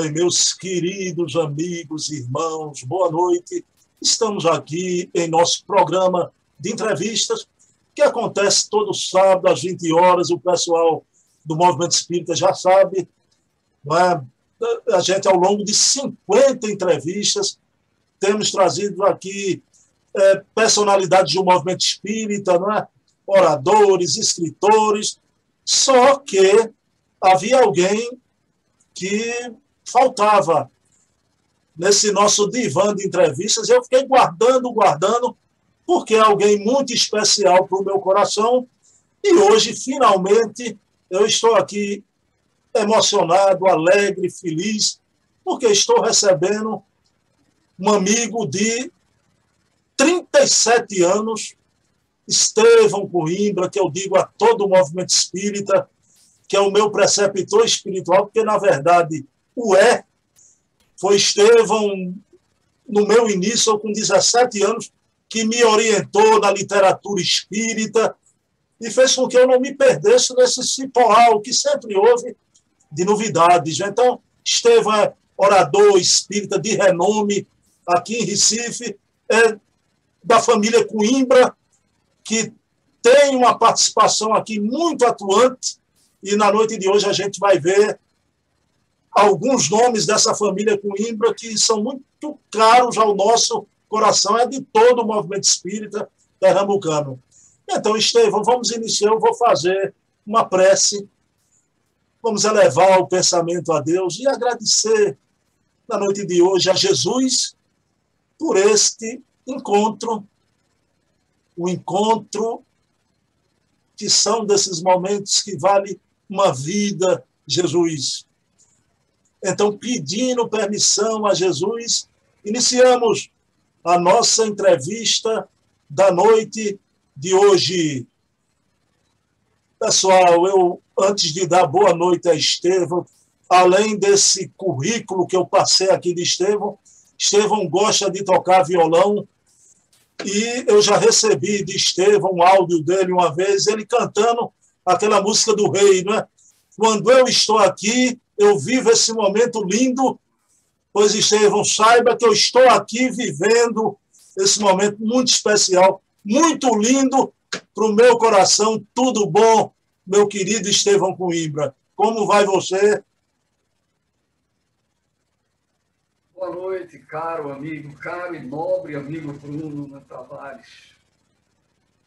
Bem, meus queridos amigos, irmãos, boa noite. Estamos aqui em nosso programa de entrevistas, que acontece todo sábado às 20 horas. O pessoal do Movimento Espírita já sabe. É? A gente, ao longo de 50 entrevistas, temos trazido aqui é, personalidades do movimento espírita, não é? oradores, escritores, só que havia alguém que faltava nesse nosso divã de entrevistas. Eu fiquei guardando, guardando, porque é alguém muito especial para o meu coração. E hoje, finalmente, eu estou aqui emocionado, alegre, feliz, porque estou recebendo um amigo de 37 anos, Estevão Coimbra, que eu digo a todo o movimento espírita, que é o meu preceptor espiritual, porque, na verdade, o é. Foi Estevão, no meu início, com 17 anos, que me orientou na literatura espírita e fez com que eu não me perdesse nesse cipoal que sempre houve de novidades. Então, Estevão é orador espírita de renome aqui em Recife, é da família Coimbra, que tem uma participação aqui muito atuante, e na noite de hoje a gente vai ver alguns nomes dessa família Coimbra que são muito caros ao nosso coração, é de todo o movimento espírita pernambucano. Então, Estevão, vamos iniciar. Eu vou fazer uma prece, vamos elevar o pensamento a Deus e agradecer na noite de hoje a Jesus por este encontro, o encontro que são desses momentos que vale uma vida, Jesus. Então, pedindo permissão a Jesus, iniciamos a nossa entrevista da noite de hoje. Pessoal, eu, antes de dar boa noite a Estevão, além desse currículo que eu passei aqui de Estevão, Estevão gosta de tocar violão e eu já recebi de Estevão um áudio dele uma vez, ele cantando aquela música do rei, não é? Quando eu estou aqui, eu vivo esse momento lindo, pois Estevão, saiba que eu estou aqui vivendo esse momento muito especial, muito lindo para o meu coração. Tudo bom, meu querido Estevão Coimbra? Como vai você? Boa noite, caro amigo, caro e nobre amigo Bruno Tavares.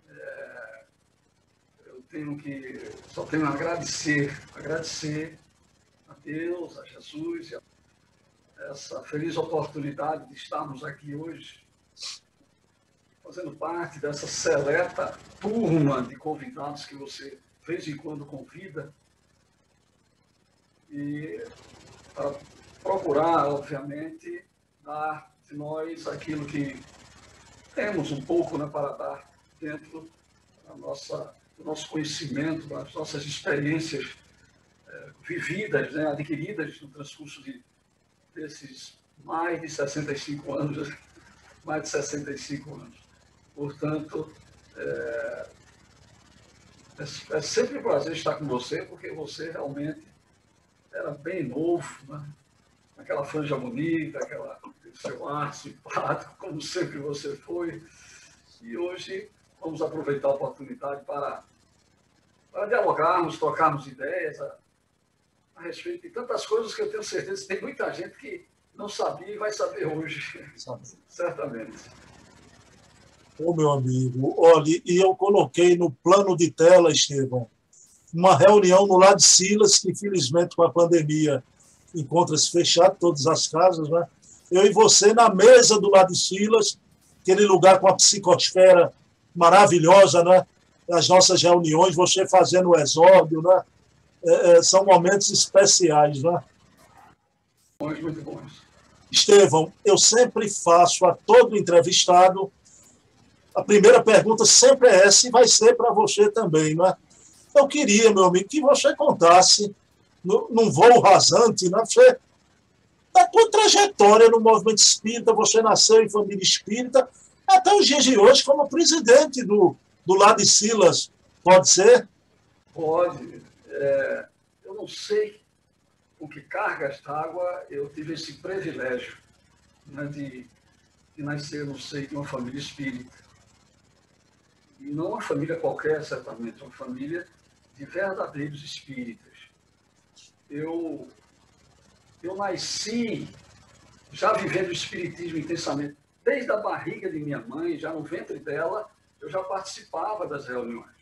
É, eu tenho que, só tenho a agradecer, agradecer Deus, a Jesus, essa feliz oportunidade de estarmos aqui hoje, fazendo parte dessa seleta turma de convidados que você, de vez em quando, convida, e para procurar, obviamente, dar de nós aquilo que temos um pouco né, para dar dentro da nossa, do nosso conhecimento, das nossas experiências vividas, né, adquiridas no transcurso de, desses mais de 65 anos, mais de 65 anos. Portanto, é, é, é sempre um prazer estar com você, porque você realmente era bem novo, né? aquela franja bonita, aquela, seu ar simpático, como sempre você foi. E hoje vamos aproveitar a oportunidade para, para dialogarmos, trocarmos ideias, respeito de tantas coisas que eu tenho certeza que tem muita gente que não sabia e vai saber hoje. Sabe. Certamente. Ô, meu amigo, olha, e eu coloquei no plano de tela, Estevão, uma reunião no lado de Silas, que infelizmente com a pandemia encontra-se fechado, todas as casas, né? Eu e você na mesa do lado de Silas, aquele lugar com a psicosfera maravilhosa, né? As nossas reuniões, você fazendo o exórdio, né? É, é, são momentos especiais, né? Bons, muito bons. Estevão, eu sempre faço a todo entrevistado, a primeira pergunta sempre é essa e vai ser para você também, né? Eu queria, meu amigo, que você contasse, no, num voo rasante, né? Você, da tua trajetória no movimento espírita, você nasceu em família espírita, até os dias de hoje como presidente do, do Lado de Silas, pode ser? Pode, é, eu não sei com que cargas d'água eu tive esse privilégio né, de, de nascer no seio de uma família espírita. E não uma família qualquer, certamente, uma família de verdadeiros espíritas. Eu, eu nasci já vivendo o espiritismo intensamente. Desde a barriga de minha mãe, já no ventre dela, eu já participava das reuniões.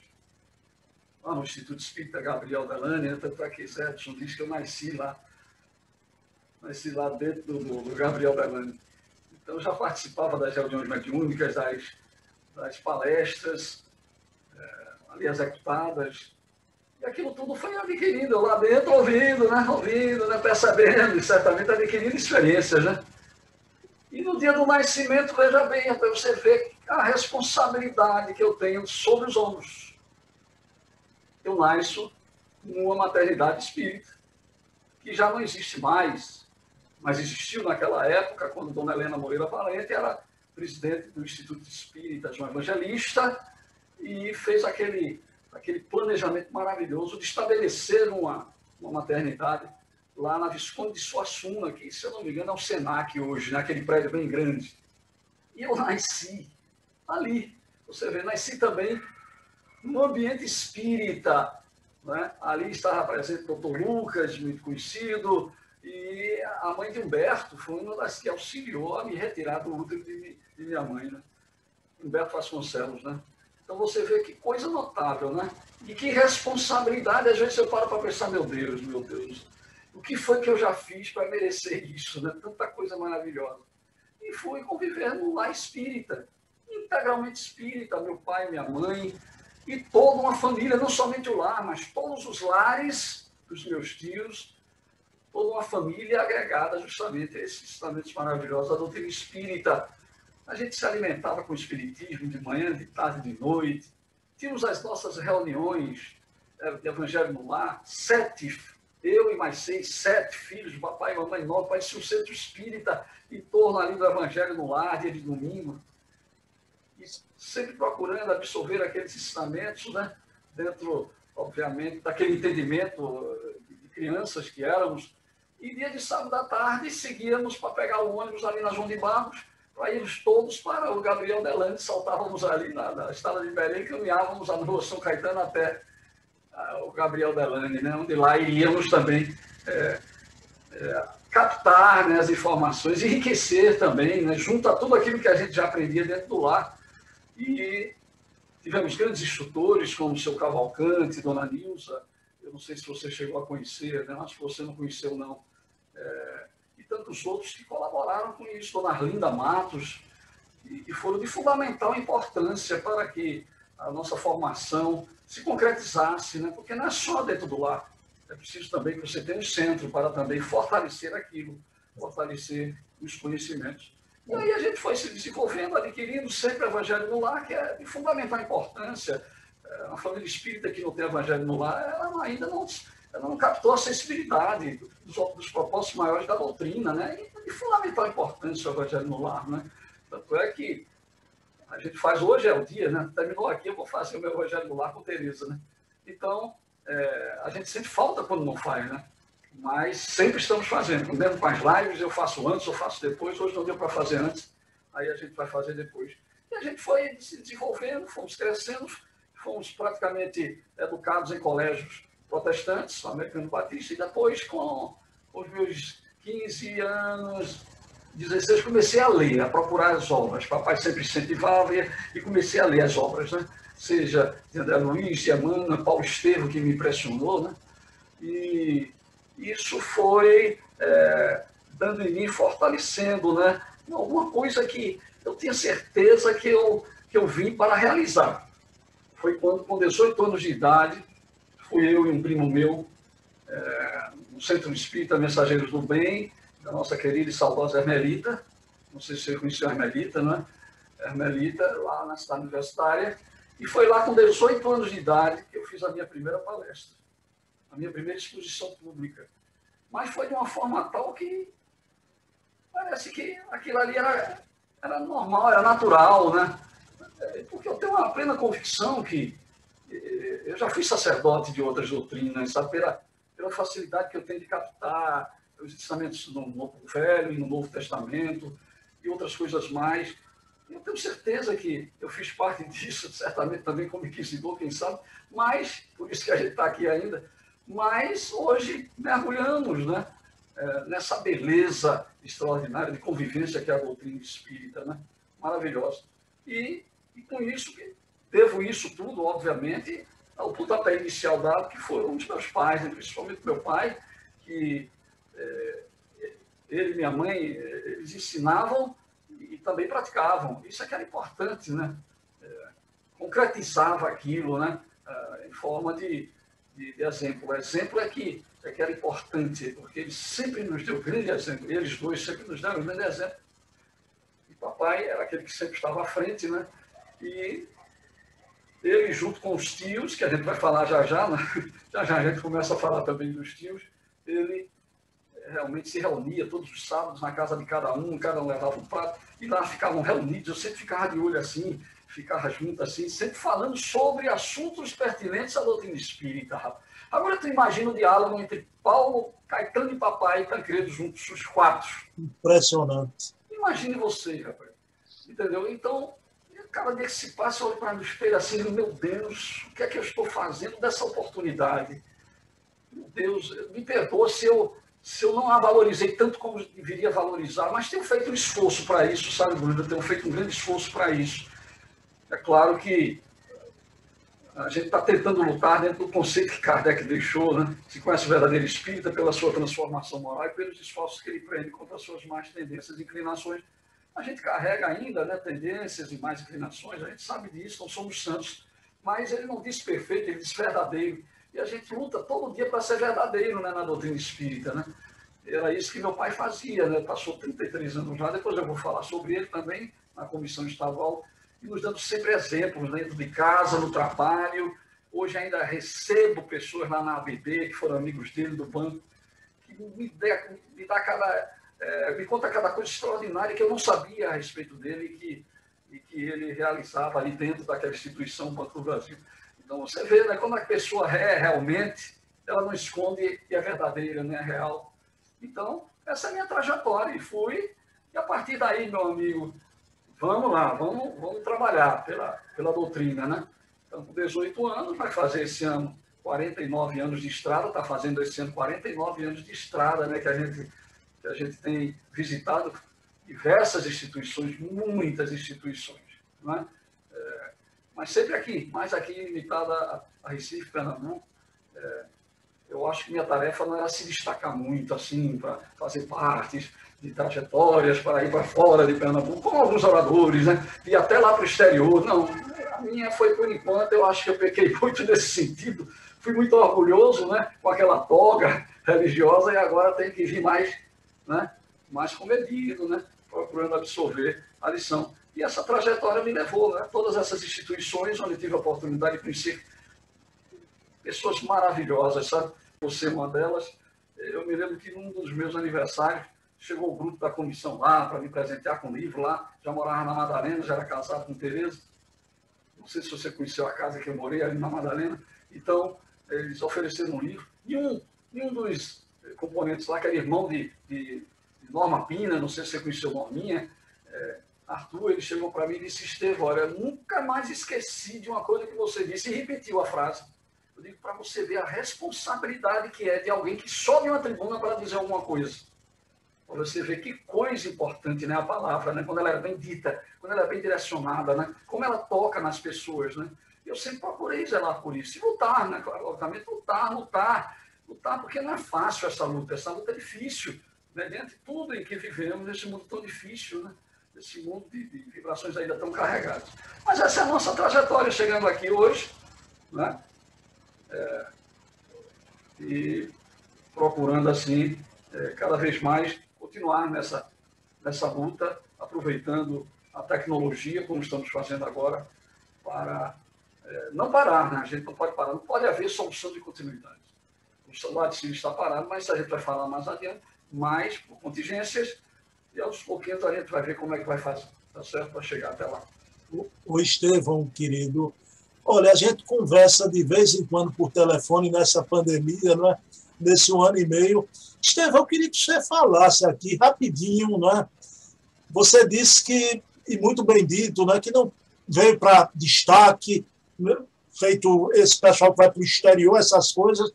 Lá no Instituto Espírita Gabriel Delane, que Zé Edson diz que eu nasci lá. Nasci lá dentro do, do Gabriel Delane. Então, eu já participava das reuniões mediúnicas, das, das palestras é, ali executadas. E aquilo tudo foi adquirindo lá dentro, ouvindo, né? ouvindo, né? percebendo, e certamente adquirindo experiências. Né? E no dia do nascimento, veja bem, para você ver a responsabilidade que eu tenho sobre os ombros. Eu nasço numa maternidade espírita, que já não existe mais, mas existiu naquela época, quando Dona Helena Moreira Valente era presidente do Instituto Espírita João Evangelista e fez aquele, aquele planejamento maravilhoso de estabelecer uma, uma maternidade lá na Visconde de Suassuna, que, se eu não me engano, é o Senac hoje, naquele prédio bem grande. E eu nasci ali. Você vê, nasci também no ambiente espírita. Né? Ali estava presente o doutor Lucas, muito conhecido, e a mãe de Humberto foi uma das que auxiliou a me retirar do útero de, de minha mãe, né? Humberto Vasconcelos, né? Então você vê que coisa notável, né? E que responsabilidade, às vezes eu paro para pensar, meu Deus, meu Deus, o que foi que eu já fiz para merecer isso, né? Tanta coisa maravilhosa. E fui conviver num lar espírita, integralmente espírita, meu pai, minha mãe, e toda uma família, não somente o lar, mas todos os lares dos meus tios, toda uma família agregada justamente a esses ensinamentos maravilhosos da doutrina espírita. A gente se alimentava com o espiritismo de manhã, de tarde, de noite. Tínhamos as nossas reuniões eh, de evangelho no lar, sete, eu e mais seis, sete filhos, papai e mamãe nove, parecia um centro espírita em torno ali do evangelho no lar, dia de domingo. E sempre procurando absorver aqueles ensinamentos, né? dentro, obviamente, daquele entendimento de crianças que éramos, e dia de sábado à tarde, seguíamos para pegar o ônibus ali na João de Barros, para irmos todos para o Gabriel Delane, saltávamos ali na, na estrada de Belém, caminhávamos na rua São Caetano até uh, o Gabriel Delane, né, onde lá iríamos também é, é, captar né, as informações, enriquecer também, né, junto a tudo aquilo que a gente já aprendia dentro do lar. E tivemos grandes instrutores, como o seu Cavalcante, Dona Nilza, eu não sei se você chegou a conhecer, né? acho que você não conheceu, não. É, e tantos outros que colaboraram com isso, Dona Arlinda Matos, e, e foram de fundamental importância para que a nossa formação se concretizasse, né? porque não é só dentro do lar, é preciso também que você tenha um centro para também fortalecer aquilo, fortalecer os conhecimentos. E aí a gente foi se desenvolvendo, adquirindo sempre o Evangelho no lar, que é de fundamental importância uma família espírita que não tem evangelho no lar, ela ainda não, ela não captou a sensibilidade dos, dos propósitos maiores da doutrina, né? E de fundamental importância o evangelho no lar, né? Tanto é que a gente faz hoje é o dia, né? Terminou aqui, eu vou fazer o meu evangelho no lar com Tereza, né? Então, é, a gente sente falta quando não faz, né? Mas sempre estamos fazendo. Mesmo com as lives, eu faço antes, eu faço depois. Hoje não deu para fazer antes, aí a gente vai fazer depois. E a gente foi se desenvolvendo, fomos crescendo, fomos praticamente educados em colégios protestantes, americano batista, e depois, com, os meus 15 anos, 16, comecei a ler, a procurar as obras. Papai sempre incentivava e comecei a ler as obras, né? Seja de André Luiz, de Amanda, Paulo Estevam, que me impressionou, né? E isso foi é, dando em mim, fortalecendo, né? Alguma coisa que eu tinha certeza que eu, que eu vim para realizar foi quando, com 18 anos de idade, fui eu e um primo meu, é, no Centro Espírita Mensageiros do Bem, da nossa querida e saudosa Hermelita, não sei se você conheceu a Hermelita, né? Hermelita, lá na cidade universitária, e foi lá com 18 anos de idade que eu fiz a minha primeira palestra, a minha primeira exposição pública. Mas foi de uma forma tal que parece que aquilo ali era, era normal, era natural, né? É, porque eu tenho uma plena convicção que eu já fui sacerdote de outras doutrinas, sabe? Pela, pela facilidade que eu tenho de captar os ensinamentos no Novo Velho e no Novo Testamento e outras coisas mais. Eu tenho certeza que eu fiz parte disso, certamente também como inquisidor, quem sabe, mas, por isso que a gente está aqui ainda, mas hoje mergulhamos né, é, nessa beleza extraordinária de convivência que é a doutrina espírita, né? maravilhosa. E, e com isso, devo isso tudo, obviamente, ao pontapé inicial dado, que foram os meus pais, né? principalmente meu pai, que é, ele e minha mãe, eles ensinavam e também praticavam. Isso é que era importante, né? É, concretizava aquilo, né? É, em forma de, de, de, exemplo. O exemplo é que, é que era importante, porque ele sempre nos deu grande exemplo. Eles dois sempre nos deram grande exemplo. E papai era aquele que sempre estava à frente, né? E ele, junto com os tios, que a gente vai falar já já, né? já já a gente começa a falar também dos tios, ele realmente se reunia todos os sábados na casa de cada um, cada um levava um prato, e lá ficavam reunidos, eu sempre ficava de olho assim, ficava junto assim, sempre falando sobre assuntos pertinentes à doutrina espírita. Agora tu imagina o diálogo entre Paulo, Caetano e papai e Tancredo juntos, os quatro. Impressionante. Imagine você, rapaz. Entendeu? Então, cada dia que se passa, eu olho para o espelho assim, meu Deus, o que é que eu estou fazendo dessa oportunidade? Meu Deus, me perdoa se eu, se eu não a valorizei tanto como deveria valorizar, mas tenho feito um esforço para isso, sabe, Bruno? Tenho feito um grande esforço para isso. É claro que a gente está tentando lutar dentro do conceito que Kardec deixou, né? Se conhece o verdadeiro espírita pela sua transformação moral e pelos esforços que ele prende contra as suas más tendências e inclinações. A gente carrega ainda né, tendências e más inclinações, a gente sabe disso, não somos santos. Mas ele não diz perfeito, ele diz verdadeiro. E a gente luta todo dia para ser verdadeiro né, na doutrina espírita. Né? Era isso que meu pai fazia, né? passou 33 anos lá, depois eu vou falar sobre ele também, na comissão estadual, e nos dando sempre exemplos dentro de casa, no trabalho. Hoje ainda recebo pessoas lá na ABB, que foram amigos dele do banco, que me, dá, me dá cada. É, me conta cada coisa extraordinária que eu não sabia a respeito dele e que, e que ele realizava ali dentro daquela instituição, Banco do Brasil. Então, você vê, né, quando a pessoa é realmente, ela não esconde e é verdadeira, né, é real. Então, essa é a minha trajetória. E fui, e a partir daí, meu amigo, vamos lá, vamos, vamos trabalhar pela, pela doutrina, né? Então, com 18 anos, vai fazer esse ano 49 anos de estrada, está fazendo esse ano 49 anos de estrada, né, que a gente, que a gente tem visitado diversas instituições, muitas instituições. Né? mas sempre aqui, mais aqui limitada a, Recife, Pernambuco. É, eu acho que minha tarefa não era se destacar muito, assim, para fazer partes de trajetórias para ir para fora de Pernambuco, como alguns oradores, né? E até lá para o exterior. Não, a minha foi, por enquanto, eu acho que eu pequei muito nesse sentido. Fui muito orgulhoso, né? Com aquela toga religiosa e agora tem que vir mais, né? Mais comedido, né? Procurando absorver a lição. E essa trajetória me levou né? todas essas instituições onde tive a oportunidade de conhecer pessoas maravilhosas, sabe? Você é uma delas. Eu me lembro que num dos meus aniversários chegou o grupo da comissão lá para me presentear com um livro lá. Já morava na Madalena, já era casado com Tereza. Não sei se você conheceu a casa que eu morei ali na Madalena. Então, eles ofereceram um livro. E um, e um dos componentes lá, que era irmão de, de, Norma Pina, não sei se você conheceu Norminha, é, Arthur, ele chegou para mim e disse, Estevão, olha, nunca mais esqueci de uma coisa que você disse e repetiu a frase. Eu digo para você ver a responsabilidade que é de alguém que sobe uma tribuna para dizer alguma coisa. Para você ver que coisa importante né, a palavra, né, quando ela é bem dita, quando ela é bem direcionada, né, como ela toca nas pessoas. Né? Eu sempre procurei zelar por isso. E lutar, né, obviamente, lutar, lutar, lutar, porque não é fácil essa luta, essa luta é difícil. Né, diante de tudo em que vivemos, nesse mundo tão difícil. Né? esse mundo de, de, vibrações ainda tão carregadas. Mas essa é a nossa trajetória chegando aqui hoje, né? É, e procurando assim, é, cada vez mais continuar nessa, nessa luta, aproveitando a tecnologia, como estamos fazendo agora, para é, não parar, né? A gente não pode parar, não pode haver solução de continuidade. O celular de está parado, mas a gente vai falar mais adiante, mas por contingências e aos pouquinhos a gente vai ver como é que vai fazer, tá certo? Para chegar até lá. O Estevão, querido, olha, a gente conversa de vez em quando por telefone nessa pandemia, não é? Nesse um ano e meio. Estevão, eu queria que você falasse aqui rapidinho, né? Você disse que, e muito bem dito, né, que não veio para destaque, né, feito esse pessoal que vai para o exterior, essas coisas.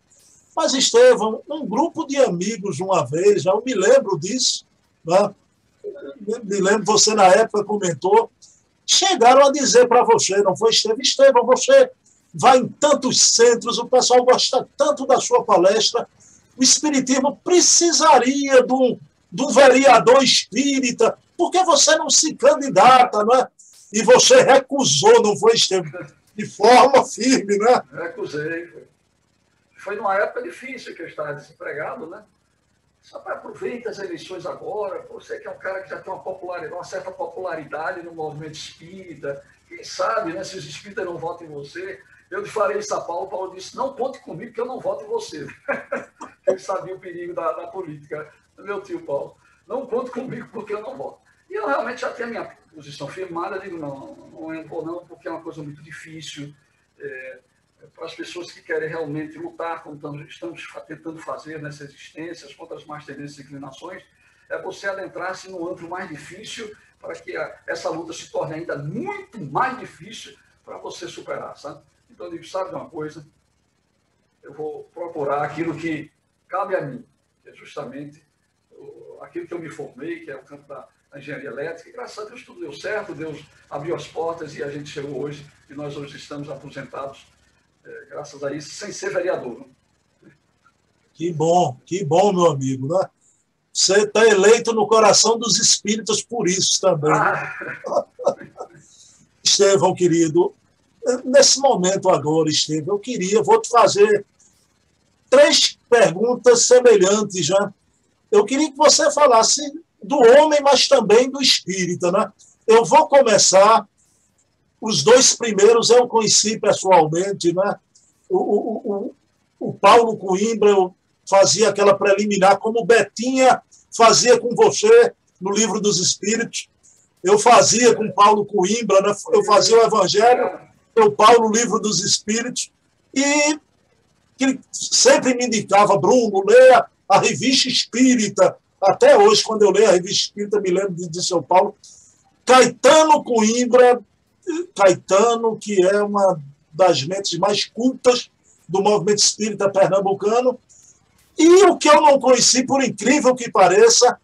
Mas, Estevão, um grupo de amigos, uma vez, eu me lembro disso, né? me lembro, você na época comentou, chegaram a dizer para você, não foi, Estevão? Estevão, você vai em tantos centros, o pessoal gosta tanto da sua palestra, o Espiritismo precisaria de um, vereador espírita, por que você não se candidata, não é? E você recusou, não foi, Estevam? De forma firme, né? Recusei. Foi, foi numa época difícil que eu estava desempregado, né? Só para aproveitar as eleições agora, você que é um cara que já tem uma popularidade, uma certa popularidade no movimento espírita, quem sabe, né, se os espíritas não votam em você. Eu lhe falei isso a Paulo, Paulo disse, não conte comigo que eu não voto em você. Ele sabia o perigo da, da política, meu tio Paulo. Não conte comigo porque eu não voto. E eu realmente já tenho a minha posição firmada, digo, não, não vou não, porque é uma coisa muito difícil. É, para as pessoas que querem realmente lutar, como estamos tentando fazer nessa existência, contra as más tendências e inclinações, é você adentrar-se no âmbito mais difícil para que a, essa luta se torne ainda muito mais difícil para você superar, sabe? Então, eu digo, sabe uma coisa? Eu vou procurar aquilo que cabe a mim, que é justamente aquilo que eu me formei, que é o campo da, engenharia elétrica. E, graças a Deus tudo deu certo, Deus abriu as portas e a gente chegou hoje e nós hoje estamos aposentados, é, graças a isso, sem ser vereador. Né? Que bom, que bom, meu amigo. Né? Você está eleito no coração dos espíritos por isso também. Ah. Estevão, querido, nesse momento agora, Estevão, eu queria, vou te fazer três perguntas semelhantes já. Eu queria que você falasse do homem, mas também do espírito. Né? Eu vou começar. Os dois primeiros eu conheci pessoalmente. Né? O, o, o, o Paulo Coimbra eu fazia aquela preliminar, como Betinha fazia com você no Livro dos Espíritos. Eu fazia com Paulo Coimbra, né? eu fazia o Evangelho, o Paulo, Livro dos Espíritos, e que sempre me indicava, Bruno, leia a revista espírita, até hoje, quando eu leio a revista espírita, me lembro de, de São Paulo. Caetano Coimbra, Caetano, que é uma das mentes mais cultas do movimento espírita pernambucano. E o que eu não conheci, por incrível que pareça,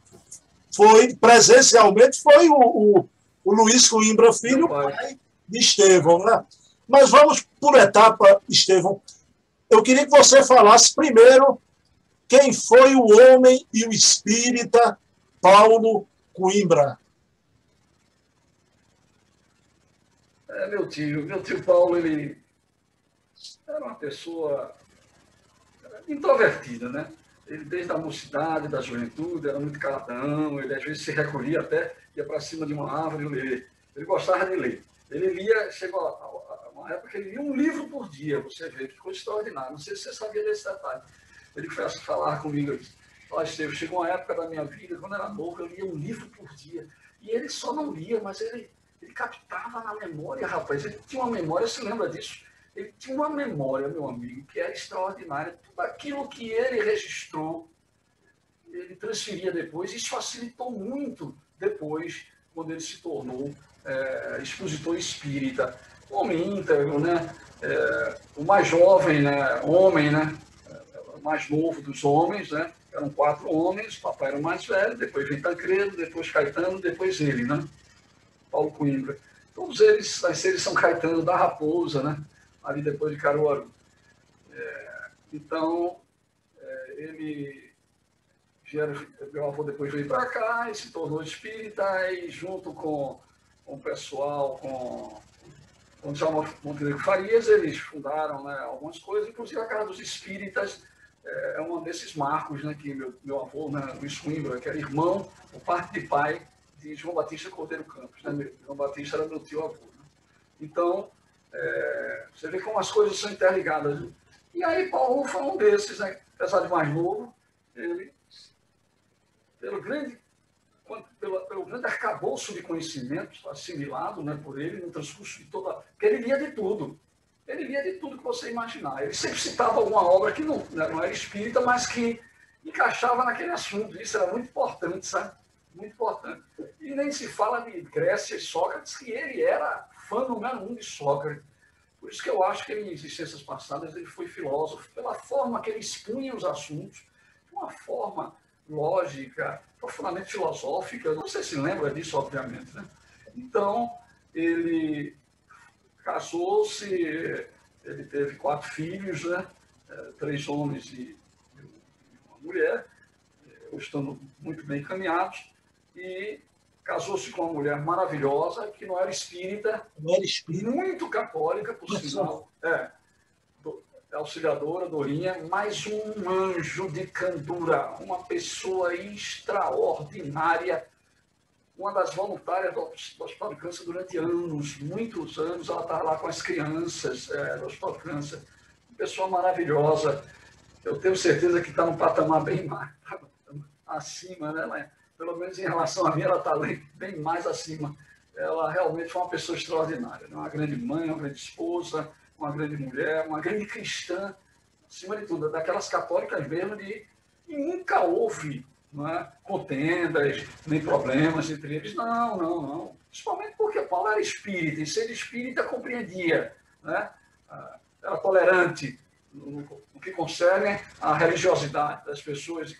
foi presencialmente, foi o, o, o Luiz Coimbra Filho, pai de Estevão. Né? Mas vamos por etapa, Estevão. Eu queria que você falasse primeiro quem foi o homem e o espírita Paulo Coimbra? É, meu tio, meu tio Paulo, ele era uma pessoa introvertida, né? Ele, desde a mocidade, da juventude, era muito caladão, ele às vezes se recolhia até, ia para cima de uma árvore ler. Ele gostava de ler. Ele lia, chegou a, uma época que ele lia um livro por dia, você vê, que coisa extraordinária. Não sei se você sabia desse detalhe. Ele foi falar comigo. Olha, Estevam, chegou uma época da minha vida, quando era novo, eu lia um livro por dia. E ele só não lia, mas ele, ele captava na memória, rapaz. Ele tinha uma memória, você lembra disso? Ele tinha uma memória, meu amigo, que era extraordinária. Tudo aquilo que ele registrou, ele transferia depois. Isso facilitou muito depois, quando ele se tornou é, expositor espírita. Homem íntegro, né? É, o mais jovem, né? Homem, né? mais novo dos homens, né? Eram quatro homens, o papai era o mais velho, depois vem Tancredo, depois Caetano, depois ele, né? Paulo Coimbra. Todos eles nasceram São Caetano da Raposa, né? Ali depois de Caruaru. É, então, é, ele, meu avô depois veio para cá e se tornou espírita e junto com, com o pessoal, com com o Djalma Montenegro Farias, eles fundaram né, algumas coisas, inclusive a Casa dos Espíritas é, é um desses marcos né, que meu, meu avô, né, Luiz Coimbra, que era irmão, o parte de pai de João Batista Cordeiro Campos. Né? João Batista era meu tio avô. Né? Então, é, você vê como as coisas são interligadas. Né? E aí Paulo foi um desses, né? apesar de mais novo, ele, pelo grande, pelo, pelo grande arcabouço de conhecimentos assimilado né, por ele no transcurso de toda... Porque ele lia de tudo. ele lia de tudo que você imaginar. Ele sempre citava alguma obra que não, né, não era espírita, mas que encaixava naquele assunto. Isso era muito importante, sabe? Muito importante. E nem se fala de Grécia e Sócrates, que ele era fã número um de Sócrates. Por isso que eu acho que ele, em existências passadas ele foi filósofo, pela forma que ele expunha os assuntos, de uma forma lógica, profundamente filosófica. Não sei se lembra disso, obviamente. Né? Então, ele casou-se, ele teve quatro filhos, né? É, três homens e uma mulher, estando muito bem encaminhados, e casou-se com uma mulher maravilhosa, que não era espírita, não era espírita. muito católica, por sinal. É, auxiliadora, Dorinha, mais um anjo de candura, uma pessoa extraordinária, uma das voluntárias do, Hospital de Câncer durante anos, muitos anos, ela estava lá com as crianças é, do Hospital de Câncer, uma pessoa maravilhosa, eu tenho certeza que está num patamar bem mais acima, né? Pelo menos em relação a mim, ela está bem mais acima. Ela realmente foi uma pessoa extraordinária, né? uma grande mãe, uma grande esposa, uma grande mulher, uma grande cristã, acima de tudo, daquelas católicas mesmo de e nunca houve é, contendas, nem problemas entre eles. Não, não, não. Principalmente porque Paulo era espírita, e ser espírita compreendia, né? Era tolerante no, que concerne à religiosidade das pessoas,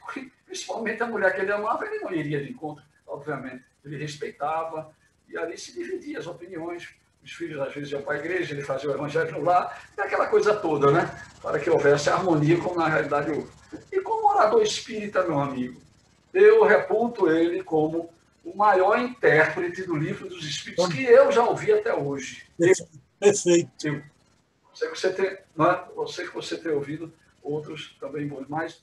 principalmente a mulher que ele amava, ele não iria de encontro, obviamente. Ele respeitava, e ali se dividia as opiniões os filhos às vezes iam para a igreja, ele fazia o evangelho no lar, e aquela coisa toda, né? Para que houvesse harmonia, como na realidade houve. E como orador espírita, meu amigo, eu reputo ele como o maior intérprete do livro dos Espíritos que eu já ouvi até hoje. Perfeito. Eu sei que você tem, é? eu sei que você tem ouvido outros também bons, mas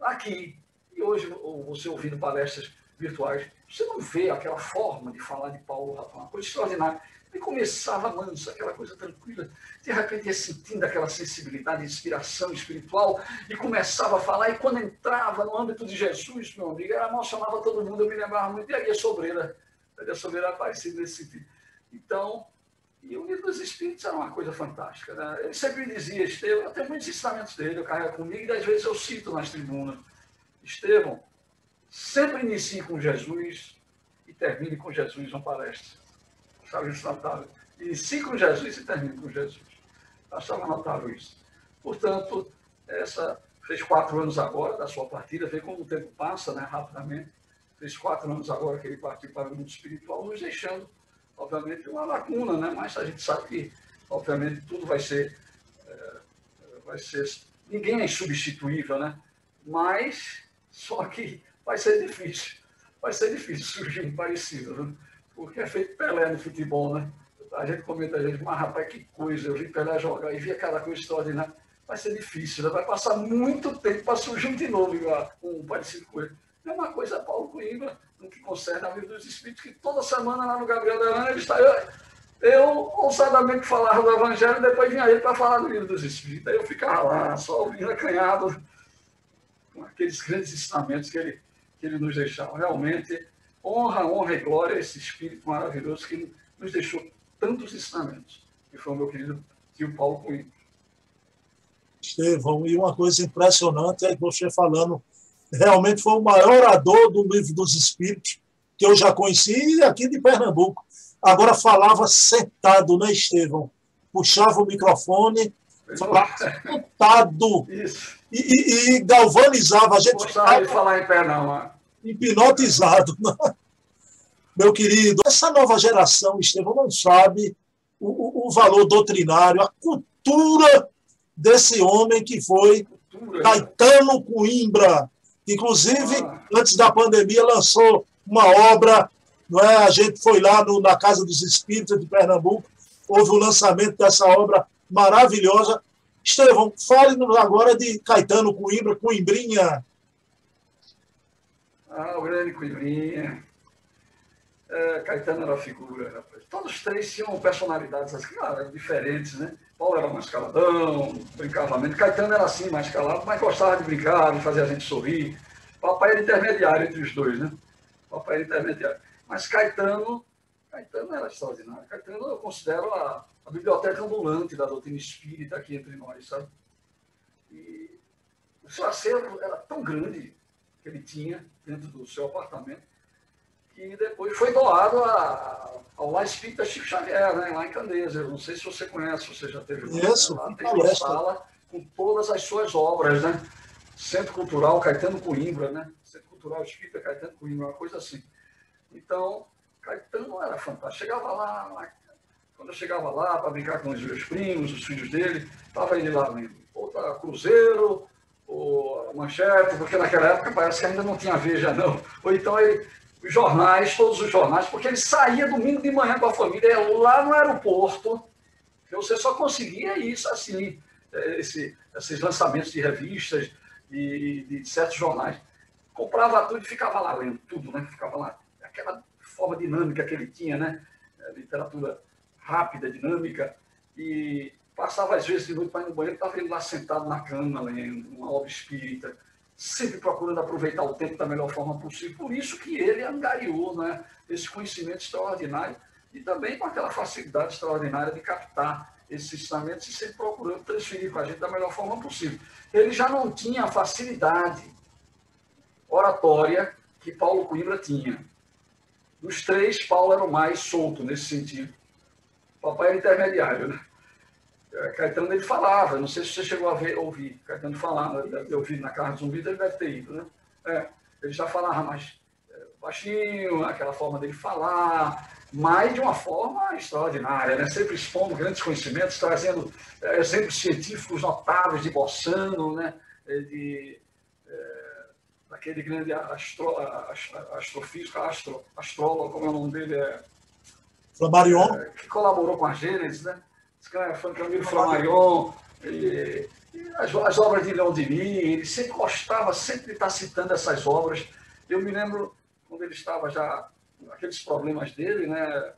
aqui, e hoje você ouvindo palestras virtuais, você não vê aquela forma de falar de Paulo, uma coisa extraordinária. E começava manso, aquela coisa tranquila. De repente ia sentindo aquela sensibilidade, inspiração espiritual, e começava a falar. E quando entrava no âmbito de Jesus, meu amigo, ela emocionava todo mundo. Eu me lembrava muito de Aria Sobreira. Aria Sobreira aparecida nesse sentido. Então, e o livro dos Espíritos era uma coisa fantástica. Né? Ele sempre dizia, Estevão, eu tenho muitos ensinamentos dele, eu carrego comigo, e às vezes eu cito nas tribunas. Estevão, sempre inicie com Jesus e termine com Jesus uma palestra achava isso notável. Inicie com Jesus e termine com Jesus. Achava notável isso. Portanto, essa fez quatro anos agora da sua partida, vê como o tempo passa né, rapidamente. Fez quatro anos agora que ele partiu para o mundo espiritual, nos deixando, obviamente, uma lacuna, né? mas a gente sabe que, obviamente, tudo vai ser. É, vai ser ninguém é insubstituível, né? mas só que vai ser difícil. Vai ser difícil surgir um parecido. Né? Porque é feito Pelé no futebol, né? A gente comenta, a gente, mas rapaz, que coisa, eu vi Pelé jogar e vi aquela coisa extraordinária. Vai ser difícil, né? vai passar muito tempo para surgir de novo igual, um parecido com ele. É uma coisa, Paulo Coimbra, no que concerne a vida dos Espíritos, que toda semana lá no Gabriel da Ana, ele está. Eu, eu ousadamente falava do Evangelho, depois vinha ele para falar do livro dos Espíritos. Aí eu ficava lá, só ouvindo acanhado com aqueles grandes ensinamentos que ele, que ele nos deixava. Realmente honra, honra e glória a esse Espírito maravilhoso que nos deixou tantos ensinamentos, que foi o meu querido tio Paulo Coelho. Estevão, e uma coisa impressionante é você falando, realmente foi o maior orador do livro dos Espíritos que eu já conheci aqui de Pernambuco. Agora falava sentado, né, Estevão? Puxava o microfone, falava sentado. Isso. E, e, e galvanizava. A gente gostava de falar em pé, não. Mano hipnotizado. Meu querido, essa nova geração, Estevão, não sabe o, o valor doutrinário, a cultura desse homem que foi Caetano Coimbra. Inclusive, ah. antes da pandemia, lançou uma obra, não é? a gente foi lá no, na Casa dos Espíritos de Pernambuco, houve o lançamento dessa obra maravilhosa. Estevão, fale-nos agora de Caetano Coimbra, Coimbrinha. Ah, o grande Coimbrinha. É, Caetano era figura, rapaz. Todos três tinham personalidades assim, claro, diferentes, né? Paulo era mais caladão, brincava menos. Caetano era assim, mais calado, mas gostava de brincar, de fazer a gente sorrir. Papai era intermediário entre os dois, né? Papai era intermediário. Mas Caetano, Caetano era extraordinário. Caetano eu considero a, a biblioteca ambulante da doutrina espírita aqui entre nós, sabe? E o seu acervo era tão grande que ele tinha dentro do seu apartamento que depois foi doado a, ao Lá Espírita Chico Xavier, né, lá em Candeias. Eu não sei se você conhece, você já teve Isso, lá, tem uma sala com todas as suas obras, né? Centro Cultural Caetano Coimbra, né? Centro Cultural Espírita Caetano Coimbra, uma coisa assim. Então, Caetano era fantástico. Chegava lá, quando eu chegava lá para brincar com os meus primos, os filhos dele, estava ele lá lendo. Outra Cruzeiro, ou Manchete, porque naquela época parece que ainda não tinha Veja, não. Ou então ele, jornais, todos os jornais, porque ele saía domingo de manhã com a família, lá no aeroporto, você só conseguia isso assim, é, esse, esses lançamentos de revistas, de, de, certos jornais. Comprava tudo e ficava lá lendo tudo, né? Ficava lá. Aquela forma dinâmica que ele tinha, né? É, literatura rápida, dinâmica. E passava às vezes de noite para ir no banheiro, estava ele lá sentado na cama lendo uma obra espírita, sempre procurando aproveitar o tempo da melhor forma possível. Por isso que ele angariou né, esse conhecimento extraordinário e também com aquela facilidade extraordinária de captar esses ensinamentos e sempre procurando transferir para a gente da melhor forma possível. Ele já não tinha a facilidade oratória que Paulo Coimbra tinha. Dos três, Paulo era o mais solto nesse sentido. O papai era intermediário, né? É, Caetano ele falava, não sei se você chegou a ver, ouvir Caetano falar, deve ter ouvido na Carne Zumbi, ele deve ter ido, né? É, ele já falava mais é, baixinho, aquela forma dele falar, mas de uma forma extraordinária, né? sempre expondo grandes conhecimentos, trazendo é, exemplos científicos notáveis de Bossano, né? De, é, daquele grande astro, astrofísico, astro, astrólogo, como é o nome dele? É, Flammarion. É, que colaborou com a Gênesis, né? Foi Camilo Flammarion, e, e as, as, obras de Leon Denis, ele sempre gostava sempre de estar citando essas obras. Eu me lembro quando ele estava já aqueles problemas dele, né,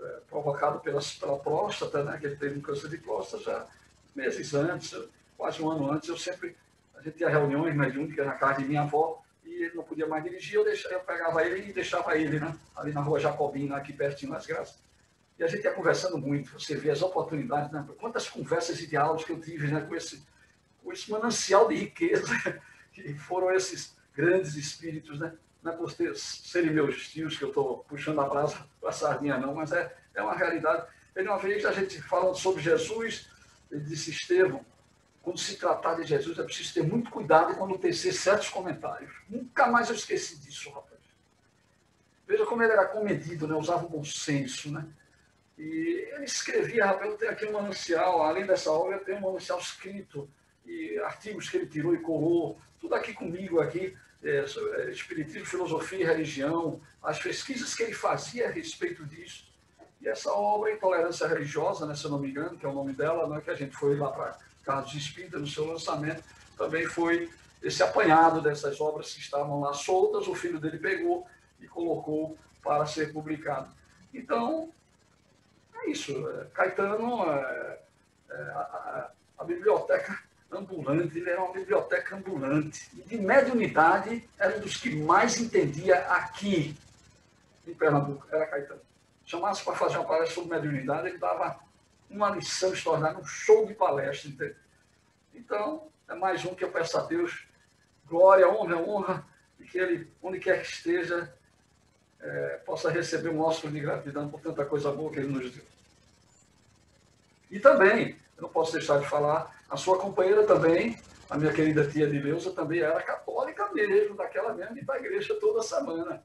é, provocado pela, pela próstata, né, que ele teve um câncer de próstata já meses antes, quase um ano antes, eu sempre, a gente tinha reuniões mediúnicas na casa de minha avó, e ele não podia mais dirigir, eu, deixava, eu pegava ele e deixava ele, né, ali na rua Jacobina, aqui pertinho nas Graças. E a gente ia conversando muito, você vê as oportunidades, né, quantas conversas e diálogos que eu tive né, com, esse, com esse manancial de riqueza, que foram esses grandes espíritos, né, não é por ter, serem meus tios que eu estou puxando a brasa para a sardinha, não, mas é, é uma realidade. Ele, uma vez, a gente falando sobre Jesus, ele disse, Estevão, quando se tratar de Jesus, é preciso ter muito cuidado quando tecer certos comentários. Nunca mais eu esqueci disso, rapaz. Veja como ele era comedido, né? usava o bom senso. Né? E ele escrevia, rapaz, eu tenho aqui um manancial, além dessa obra, eu tenho um manancial escrito, e artigos que ele tirou e colou, tudo aqui comigo, aqui é, é, espiritismo, filosofia e religião, as pesquisas que ele fazia a respeito disso. E essa obra, Intolerância Religiosa, né, se eu não me engano, que é o nome dela, né, que a gente foi lá para Carlos Espírita no seu lançamento, também foi esse apanhado dessas obras que estavam lá soltas, o filho dele pegou e colocou para ser publicado. Então, é isso. É, Caetano, é, é, a, a, a biblioteca ambulante, ele era uma biblioteca ambulante. E de mediunidade, era um dos que mais entendia aqui em Pernambuco, era Caetano. Chamasse para fazer uma palestra sobre mediunidade, ele dava uma lição extraordinária, um show de palestra. Entendeu? Então, é mais um que eu peço a Deus, glória, honra, honra, e que ele, onde quer que esteja, é, possa receber um ósculo de gratidão por tanta coisa boa que ele nos deu. E também, eu não posso deixar de falar a sua companheira também, a minha querida tia Dileuza, também era católica mesmo, daquela mesma, para a igreja toda semana.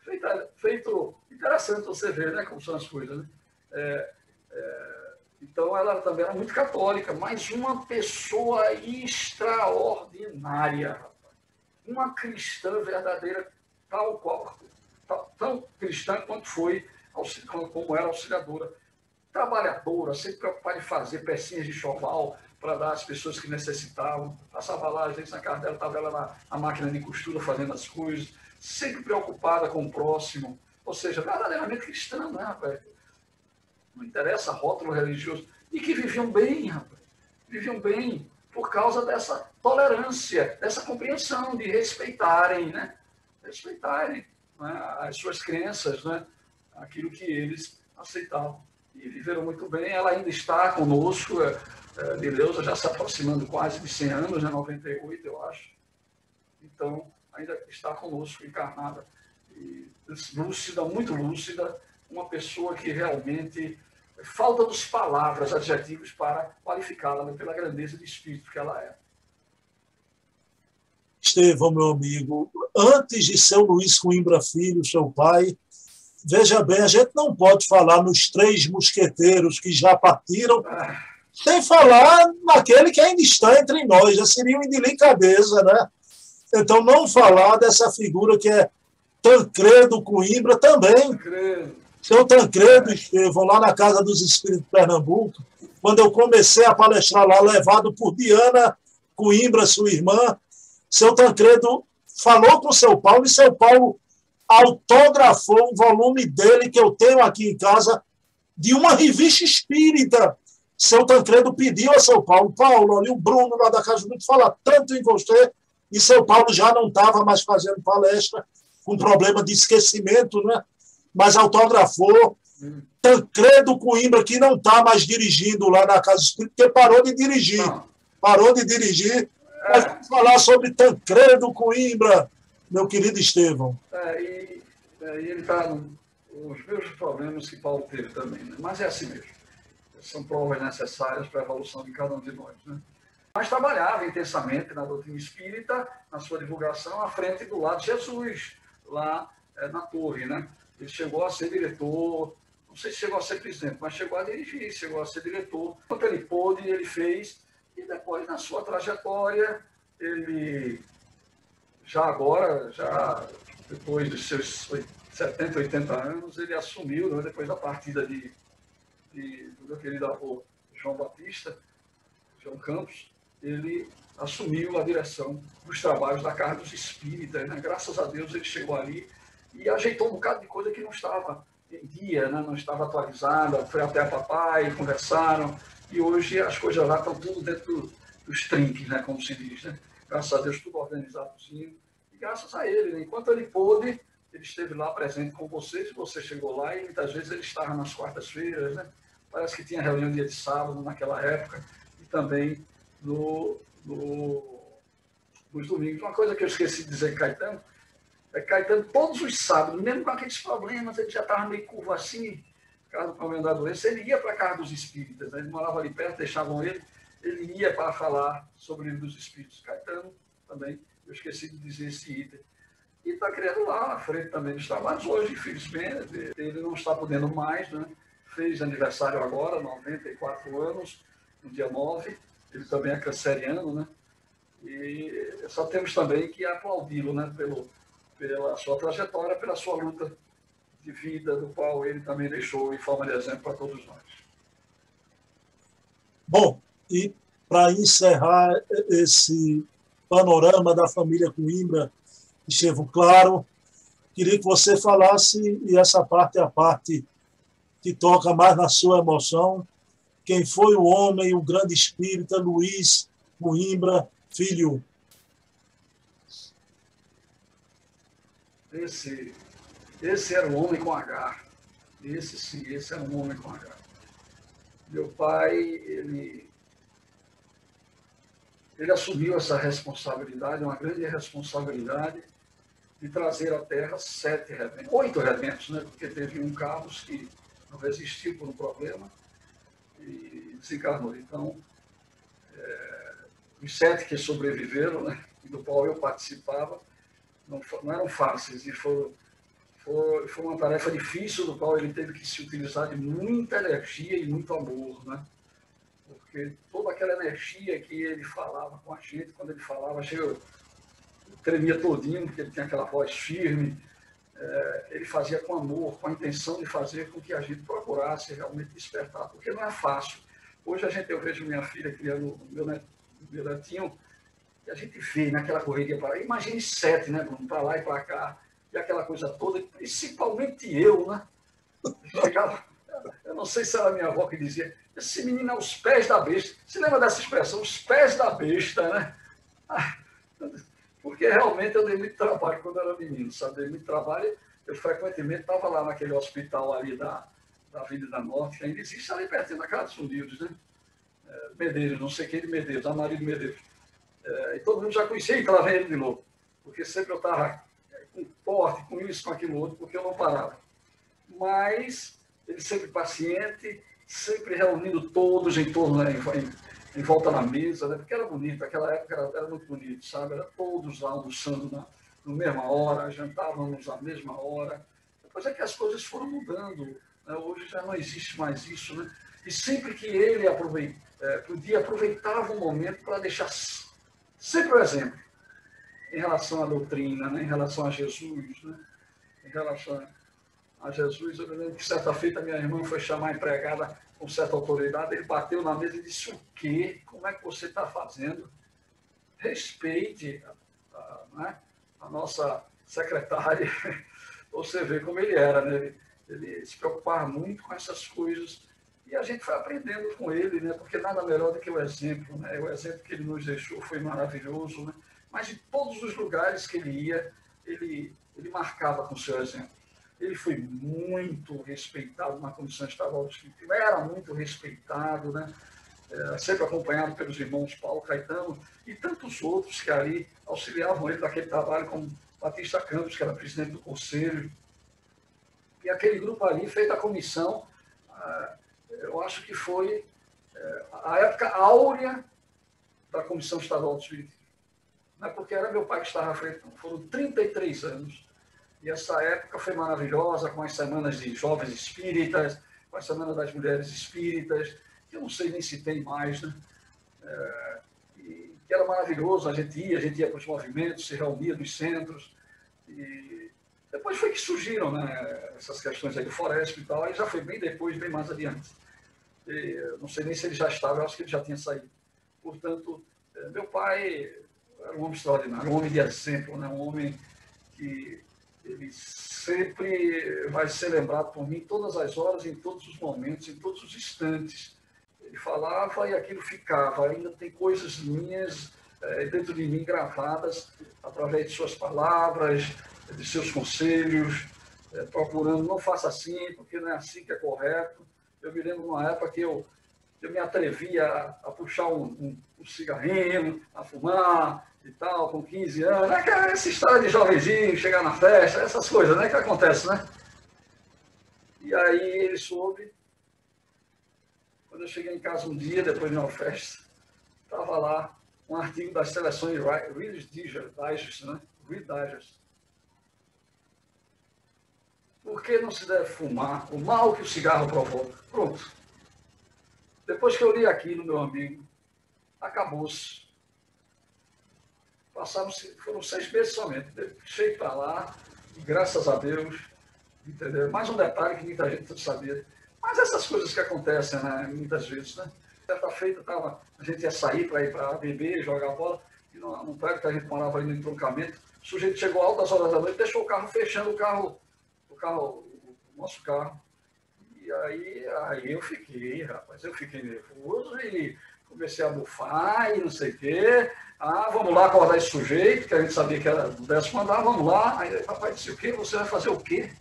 Feito, feito interessante você ver né, como são as coisas. Né? É, é, então, ela também era muito católica, mas uma pessoa extraordinária, uma cristã verdadeira, tal qual, tão cristã quanto foi, como era auxiliadora, trabalhadora, sempre preocupada em fazer pecinhas de choval, para dar às pessoas que necessitavam. Passava lá, às vezes na casa dela, estava ela na, na máquina de costura fazendo as coisas, sempre preocupada com o próximo. Ou seja, verdadeiramente cristã, né, rapaz? Não interessa rótulo religioso. E que viviam bem, rapaz. Viviam bem por causa dessa tolerância, dessa compreensão de respeitarem, né? Respeitarem né? as suas crenças, né? aquilo que eles aceitavam. E viveram muito bem. Ela ainda está conosco, é, é, já se aproximando quase de 100 anos, né, 98, eu acho. Então, ainda está conosco, encarnada. E lúcida, muito lúcida, uma pessoa que realmente falta dos palavras, adjetivos para qualificá-la né, pela grandeza de espírito que ela é. Estevão, meu amigo, antes de seu Luiz Coimbra Filho, seu pai, veja bem, a gente não pode falar nos três mosqueteiros que já partiram, sem falar naquele que ainda está entre nós, já seria uma indelicadeza, né? Então, não falar dessa figura que é Tancredo Coimbra também. Tancredo. Seu Tancredo, Estevão, lá na Casa dos Espíritos de Pernambuco, quando eu comecei a palestrar lá, levado por Diana Coimbra, sua irmã, seu Tancredo falou com o seu Paulo e seu Paulo autografou um volume dele que eu tenho aqui em casa de uma revista espírita. Seu Tancredo pediu a seu Paulo, Paulo, ali o Bruno lá da Casa do fala tanto em você, e seu Paulo já não estava mais fazendo palestra, com problema de esquecimento, né? mas autografou. Tancredo Coimbra, que não está mais dirigindo lá na Casa Espírita, porque parou de dirigir. Parou de dirigir nós vamos falar sobre Tancredo Coimbra, meu querido Estevão. É, e, é, e ele está nos mesmos problemas que Paulo teve também, né? mas é assim mesmo. São provas necessárias para a evolução de cada um de nós. Né? Mas trabalhava intensamente na doutrina espírita, na sua divulgação, à frente do lado de Jesus, lá é, na torre. Né? Ele chegou a ser diretor, não sei se chegou a ser presidente, mas chegou a dirigir, chegou a ser diretor. Quanto ele pôde, ele fez e depois, na sua trajetória, ele já agora, já depois dos seus 70, 80 anos, ele assumiu, né, depois da partida de, de, do meu querido avô João Batista, João Campos, ele assumiu a direção dos trabalhos da Casa dos Espíritas. Né? Graças a Deus ele chegou ali e ajeitou um bocado de coisa que não estava em dia, né? não estava atualizada. Foi até a papai, conversaram, e hoje as coisas lá estão tudo dentro dos trinques, né, como se diz. Né? Graças a Deus, tudo organizadozinho. E graças a ele, né? enquanto ele pôde, ele esteve lá presente com vocês, você chegou lá e muitas vezes ele estava nas quartas-feiras, né? Parece que tinha reunião dia de sábado naquela época e também no, no, nos domingos. Uma coisa que eu esqueci de dizer, Caetano, é que Caetano, todos os sábados, mesmo com aqueles problemas, ele já estava meio curvo assim, caso problema da doença, ele ia para a casa dos espíritas, né? ele morava ali perto, deixavam ele, ele ia para falar sobre o livro dos espíritos. Caetano também, eu esqueci de dizer esse item. E está criando lá na frente também dos trabalhos. Hoje, infelizmente, ele não está podendo mais, né? fez aniversário agora, 94 anos, no dia 9, ele também é canceriano, né? E só temos também que aplaudi-lo, né? Pela sua trajetória, pela sua luta de vida do qual ele também deixou em forma de exemplo para todos nós. Bom, e para encerrar esse panorama da família Coimbra, Estevam Claro, queria que você falasse, e essa parte é a parte que toca mais na sua emoção, quem foi o homem, o grande espírita Luiz Coimbra Filho. Esse esse era um homem com H. Esse sim, esse era um homem com H. Meu pai, ele, ele assumiu essa responsabilidade, uma grande responsabilidade, de trazer à Terra sete rebentos, oito rebentos, né? porque teve um Carlos que não resistiu por um problema e desencarnou. Então, é, os sete que sobreviveram, né? do qual eu participava, não, não eram fáceis e foram foi, foi uma tarefa difícil, do qual ele teve que se utilizar de muita energia e muito amor, né? Porque toda aquela energia que ele falava com a gente, quando ele falava, eu, tremia todinho, porque ele tinha aquela voz firme, é, ele fazia com amor, com a intenção de fazer com que a gente procurasse realmente despertar, porque não é fácil. Hoje a gente, eu vejo minha filha criando meu, net, meu netinho, e a gente vê naquela correria para lá, imagine sete, né, para lá e para cá, e aquela coisa toda, principalmente eu, né? Chegava, eu não sei se era a minha avó que dizia, esse menino é os pés da besta. Você lembra dessa expressão, os pés da besta, né? Porque realmente eu dei muito trabalho quando era menino, sabe? Dei muito trabalho. eu frequentemente estava lá naquele hospital ali da, da Avenida Norte, que ainda existe ali pertinho da Casa dos Unidos, né? É, Medeiros, não sei quem de Medeiros, a Maria de Medeiros. É, e todo mundo já conhecia, e lá vem ele de novo. Porque sempre eu estava com porte, com isso, com aquilo outro, porque eu não parava. Mas ele sempre paciente, sempre reunindo todos em torno, né, em, em, volta da mesa, né, porque era bonito, aquela época era, era muito bonito, sabe? Era todos lá almoçando na, na mesma hora, jantávamos à mesma hora. Depois é que as coisas foram mudando. Né? Hoje já não existe mais isso. Né? E sempre que ele é, podia, aproveitava o momento para deixar sempre o exemplo em relação à doutrina, né? em relação a Jesus, né? em relação a Jesus. Eu lembro que certa feita minha irmã foi chamar a empregada com certa autoridade, ele bateu na mesa e disse, o quê? Como é que você está fazendo? Respeite, né? a nossa secretária, você vê como ele era, né? Ele, ele, se preocupava muito com essas coisas e a gente foi aprendendo com ele, né? Porque nada melhor do que o exemplo, né? O exemplo que ele nos deixou foi maravilhoso, né? Mas em todos os lugares que ele ia, ele, ele marcava com o seu exemplo. Ele foi muito respeitado na Comissão Estadual do Espírito, era muito respeitado, né? É, sempre acompanhado pelos irmãos Paulo Caetano e tantos outros que ali auxiliavam ele naquele trabalho, como Batista Campos, que era presidente do conselho. E aquele grupo ali fez a comissão, ah, eu acho que foi é, a época áurea da Comissão Estadual do Espiritismo. Não é porque era meu pai que estava à frente, foram 33 anos. E essa época foi maravilhosa, com as semanas de jovens espíritas, com a semana das mulheres espíritas, que eu não sei nem se tem mais, né? É, e, que era maravilhoso, a gente ia, a gente ia para os movimentos, se reunia nos centros, e depois foi que surgiram né, essas questões aí do Floresta e tal, aí já foi bem depois, bem mais adiante. E, não sei nem se ele já estava, eu acho que ele já tinha saído. Portanto, é, meu pai um homem extraordinário, um homem de exemplo, né, um homem que ele sempre vai ser lembrado por mim todas as horas, em todos os momentos, em todos os instantes ele falava e aquilo ficava. Ainda tem coisas minhas é, dentro de mim gravadas através de suas palavras, de seus conselhos, é, procurando não faça assim, porque não é assim que é correto. Eu me lembro de uma época que eu, eu me atrevia a, a puxar um, um, um, cigarrinho, a fumar e tal, com 15 anos. É, essa história de jovenzinho, chegar na festa, essas coisas né, que acontecem, né? E aí ele soube quando eu cheguei em casa um dia, depois de uma festa, estava lá um artigo das seleções Reader's Digest, né? Read Digest. Por que não se deve fumar? O mal que o cigarro provoca. Pronto. Depois que eu li aquilo, meu amigo, acabou-se. Passaram, foram seis meses somente. Deixei para lá, e graças a Deus, entendeu? Mais um detalhe que muita gente não sabia mas essas coisas que acontecem, né, muitas vezes, né? Certa feita, tava, a gente ia sair para ir para beber, jogar bola, e no, no prédio que a gente morava ali no entroncamento, o sujeito chegou altas horas da noite, deixou o carro fechando o carro, o carro, o nosso carro. E aí, aí eu fiquei, rapaz, eu fiquei nervoso e comecei a bufar e não sei o quê. Ah, vamos lá acordar esse sujeito, que a gente sabia que era do décimo andar, vamos lá. Aí o papai disse, o quê? Você vai fazer o quê?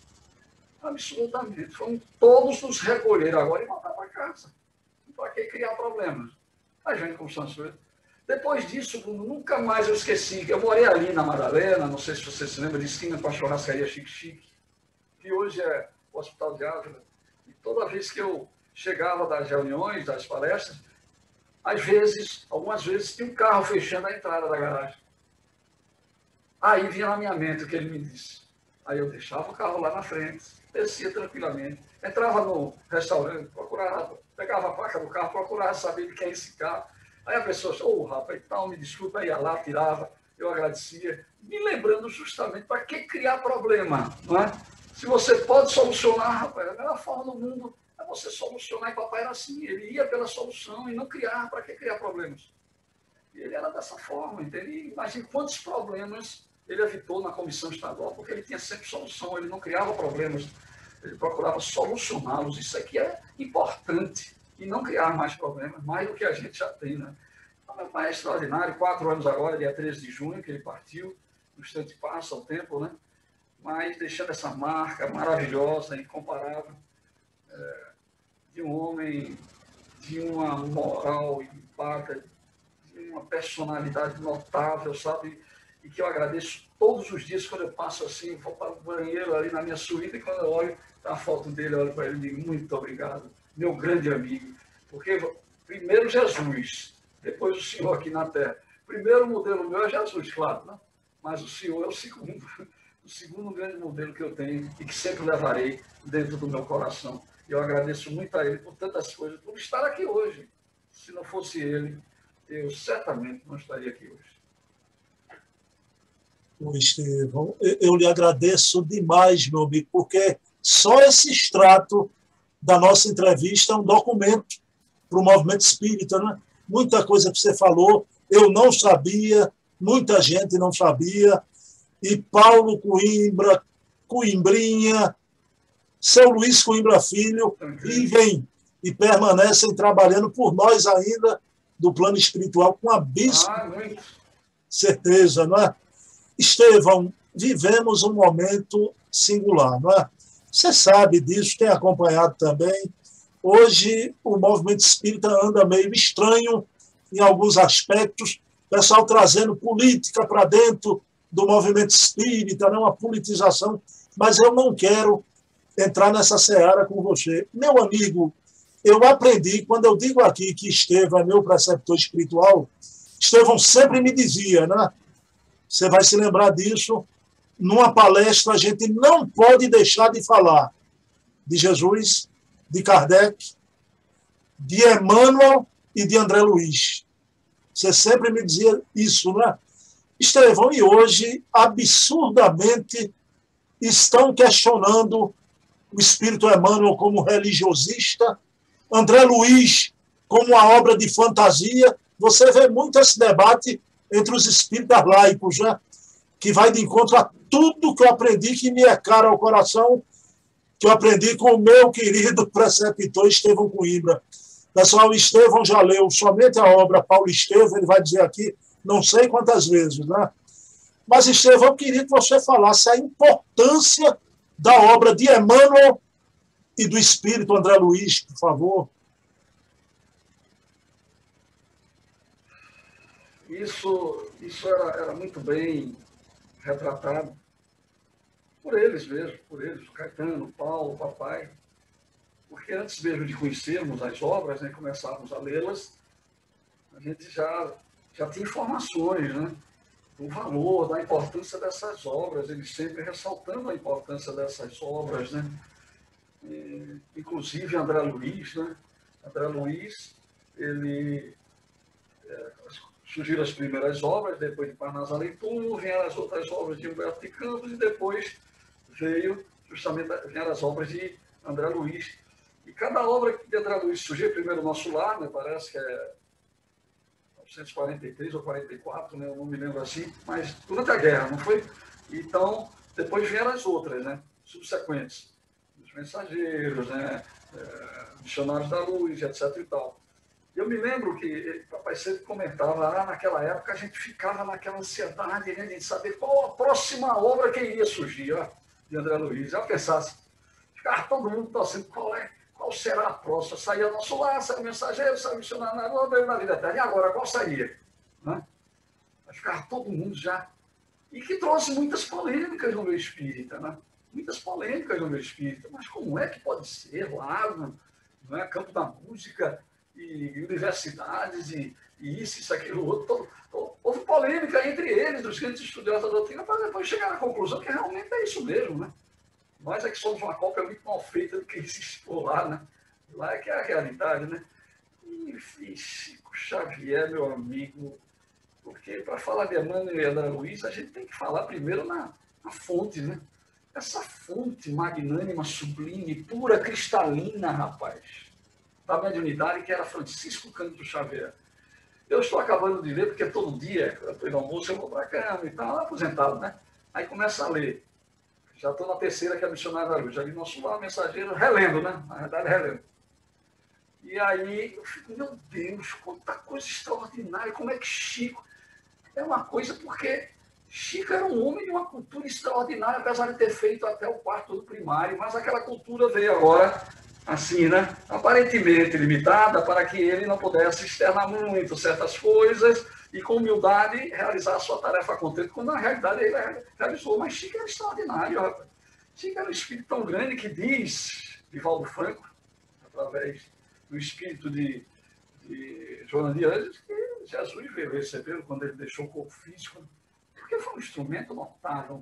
Absolutamente. Vamos todos nos recolher agora e voltar para casa. Para que criar problemas? A gente com Santos. Depois disso, nunca mais eu esqueci. Eu morei ali na Madalena, não sei se você se lembra, de esquina com a churrascaria Chique Chique, que hoje é o Hospital de Ávila. E toda vez que eu chegava das reuniões, das palestras, às vezes, algumas vezes, tinha um carro fechando a entrada da garagem. Aí vinha na minha mente o que ele me disse. Aí eu deixava o carro lá na frente, descia tranquilamente, entrava no restaurante, procurava, pegava a placa do carro, procurava saber de quem é esse carro. Aí a pessoa, ô oh, rapaz, tal, me desculpa, ia lá, tirava, eu agradecia, me lembrando justamente para que criar problema, não é? Se você pode solucionar, rapaz, a melhor forma do mundo é você solucionar, e papai era assim, ele ia pela solução e não criar, para que criar problemas? Ele era dessa forma, entende? Imagine quantos problemas ele evitou na comissão estadual, porque ele tinha sempre solução, ele não criava problemas ele procurava solucioná-los. Isso aqui é importante e não criar mais problemas, mais do que a gente já tem. Né? Então, meu pai é extraordinário, quatro anos agora, dia 13 de junho, que ele partiu, no instante passa o tempo, né? mas deixando essa marca maravilhosa, incomparável, é, de um homem de uma moral empática, de uma personalidade notável, sabe? E que eu agradeço todos os dias quando eu passo assim, vou para o banheiro ali na minha suíte e quando eu olho tá a foto dele, eu olho para ele e digo, muito obrigado, meu grande amigo. Porque primeiro Jesus, depois o Senhor aqui na Terra. Primeiro modelo meu é Jesus, claro, né? mas o Senhor é o segundo, o segundo grande modelo que eu tenho e que sempre levarei dentro do meu coração. Eu agradeço muito a Ele por tantas coisas, por estar aqui hoje. Se não fosse Ele, eu certamente não estaria aqui hoje. O Estevão, eu lhe agradeço demais, meu amigo, porque só esse extrato da nossa entrevista é um documento para o movimento espírita, né? Muita coisa que você falou, eu não sabia, muita gente não sabia, e Paulo Coimbra, Coimbrinha, seu Luiz Coimbra Filho, vivem e permanecem trabalhando por nós ainda do plano espiritual com a bispo. Ah, certeza, não é? Estevão, vivemos um momento singular, não é? Você sabe disso, tem acompanhado também. Hoje o movimento espírita anda meio estranho em alguns aspectos, pessoal trazendo política para dentro do movimento espírita, não né? uma politização, mas eu não quero entrar nessa seara com você. Meu amigo, eu aprendi, quando eu digo aqui que Estevão é meu preceptor espiritual, Estevão sempre me dizia, né? Você vai se lembrar disso. Numa palestra, a gente não pode deixar de falar de Jesus, de Kardec, de Emmanuel e de André Luiz. Você sempre me dizia isso, né? Estevão, e hoje, absurdamente, estão questionando o espírito Emmanuel como religiosista, André Luiz como uma obra de fantasia. Você vê muito esse debate entre os espíritas laicos, né? que vai de encontro a tudo que eu aprendi que me é caro ao coração, que eu aprendi com o meu querido preceptor Estevão Coimbra. Pessoal, Estevão já leu somente a obra Paulo Estevão, ele vai dizer aqui não sei quantas vezes, né? Mas, Estevão, eu queria que você falasse a importância da obra de Emmanuel e do espírito André Luiz, por favor. Isso, isso era, era muito bem retratado por eles mesmo, por eles, Caetano, Paulo, papai. Porque antes mesmo de conhecermos as obras, né, começarmos a lê-las, a gente já, já tinha informações, né? Do valor, da importância dessas obras, eles sempre ressaltando a importância dessas obras, né? E, inclusive André Luiz, né? André Luiz, ele é, surgiram as primeiras obras, depois de Parnasal Leitura, vieram as outras obras de Humberto de Campos e depois veio justamente vieram as obras de André Luiz. E cada obra de André Luiz surgiu, primeiro Nosso Lar, né? parece que é 1943 ou 44, né? eu não me lembro assim, mas durante a guerra, não foi? Então, depois vieram as outras, né? subsequentes, os mensageiros, né? É, missionários da luz, etc. e tal. Eu me lembro que o papai sempre comentava, ah, naquela época a gente ficava naquela ansiedade né, de saber qual a próxima obra que iria surgir, ó, de André Luiz. Já pensasse, ficava todo mundo torcendo qual é qual será a próxima? Saía nosso lar, saiu mensageiro, saiu missionário na vida eterna. E agora, qual saía? Né? Vai ficar todo mundo já. E que trouxe muitas polêmicas no meu espírita, né? Muitas polêmicas no meu espírita. Mas como é que pode ser lago, não é? campo da música, e universidades, e, e isso, isso, aquilo, outro. Houve polêmica entre eles, os grandes estudiosos da doutrina, para depois chegar à conclusão que realmente é isso mesmo, né? Nós é que somos uma cópia muito mal feita do que existe por lá, né? Lá é que é a realidade, né? E Chico Xavier, meu amigo, porque para falar de Emmanuel e Ana Luiz, a gente tem que falar primeiro na, na fonte, né? Essa fonte magnânima, sublime, pura, cristalina, rapaz, da mediunidade, que era Francisco Cândido Xavier. Eu estou acabando de ler, porque todo dia, depois do almoço, eu vou para a cama e tal, aposentado, né? Aí começa a ler. Já estou na terceira, que é a missionária da luz. Já li nosso mensageiro, relendo, né? Na verdade, relendo. E aí eu fico, meu Deus, quanta coisa extraordinária, como é que Chico. É uma coisa porque Chico era um homem de uma cultura extraordinária, apesar de ter feito até o quarto do primário, mas aquela cultura veio agora, assim, né? Aparentemente limitada, para que ele não pudesse externar muito certas coisas e, com humildade, realizar a sua tarefa contente, quando na realidade ele realizou. Mas Chico era extraordinário. Chico era um espírito tão grande que diz, Vivaldo Franco, através do espírito de, de Joana de Anjos, que Jesus veio receber quando ele deixou o corpo físico porque foi um instrumento notável,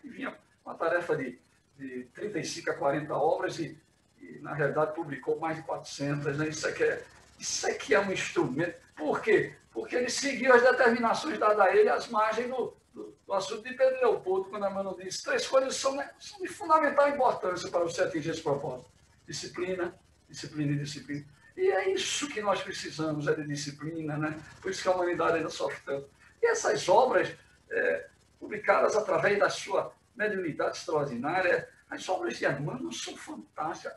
que vinha com a tarefa de, de 35 a 40 obras e, e, na realidade, publicou mais de 400. Né? Isso, aqui é, isso aqui é um instrumento. Por quê? Porque ele seguiu as determinações dadas a ele às margens do, do, do assunto de Pedro Leopoldo, quando a mano disse: três coisas são, né, são de fundamental importância para você atingir esse propósito: disciplina, disciplina e disciplina. E é isso que nós precisamos, é de disciplina, né? Por isso que a humanidade ainda sofre tanto. E essas obras é, publicadas através da sua mediunidade extraordinária. As obras de Emmanuel são fantásticas.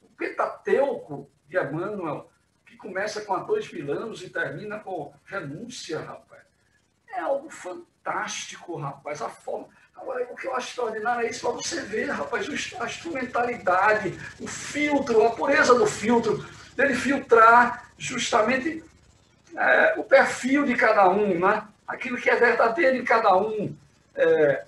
o Pentateuco de Emmanuel, começa com há dois mil anos e termina com renúncia, rapaz. É algo fantástico, rapaz. A forma. Agora, o que eu acho extraordinário é isso para você ver, rapaz, a instrumentalidade, o filtro, a pureza do filtro, dele filtrar justamente é, o perfil de cada um, né? aquilo que é verdadeiro em cada um, é,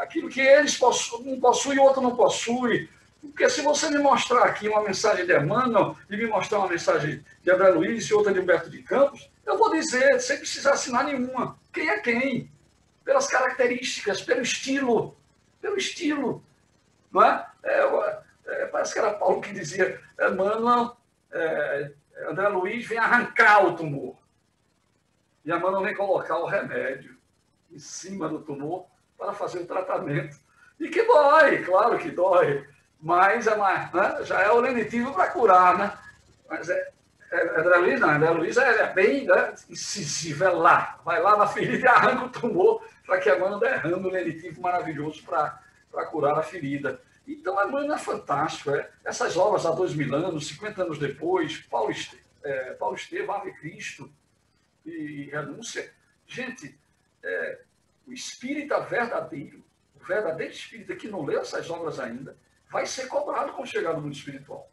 aquilo que eles possuem, um possui e outro não possui. Porque se você me mostrar aqui uma mensagem de Emmanuel e me mostrar uma mensagem de André Luiz e outra de Humberto de Campos, eu vou dizer, sem precisar assinar nenhuma, quem é quem? Pelas características, pelo estilo, pelo estilo. Não é? é, é parece que era Paulo que dizia, Emmanuel, é, André Luiz vem arrancar o tumor. E mão vem colocar o remédio em cima do tumor para fazer o tratamento. E que dói, claro que dói, mas é mais, né? já é o lenitivo para curar, né? Mas é, é, é Luiz, não, André Luiz é, é bem né, incisivo, é lá, vai lá na ferida e arranca o tumor para que a mão derrame o lenitivo maravilhoso para curar a ferida. Então, a mãe é fantástico. É. Essas obras há dois mil anos, 50 anos depois, Paulo, Este, é, Paulo Estevam, Ave Cristo, e renúncia. Gente, é, o espírita verdadeiro, o verdadeiro espírita que não leu essas obras ainda, vai ser cobrado quando chegar no mundo espiritual.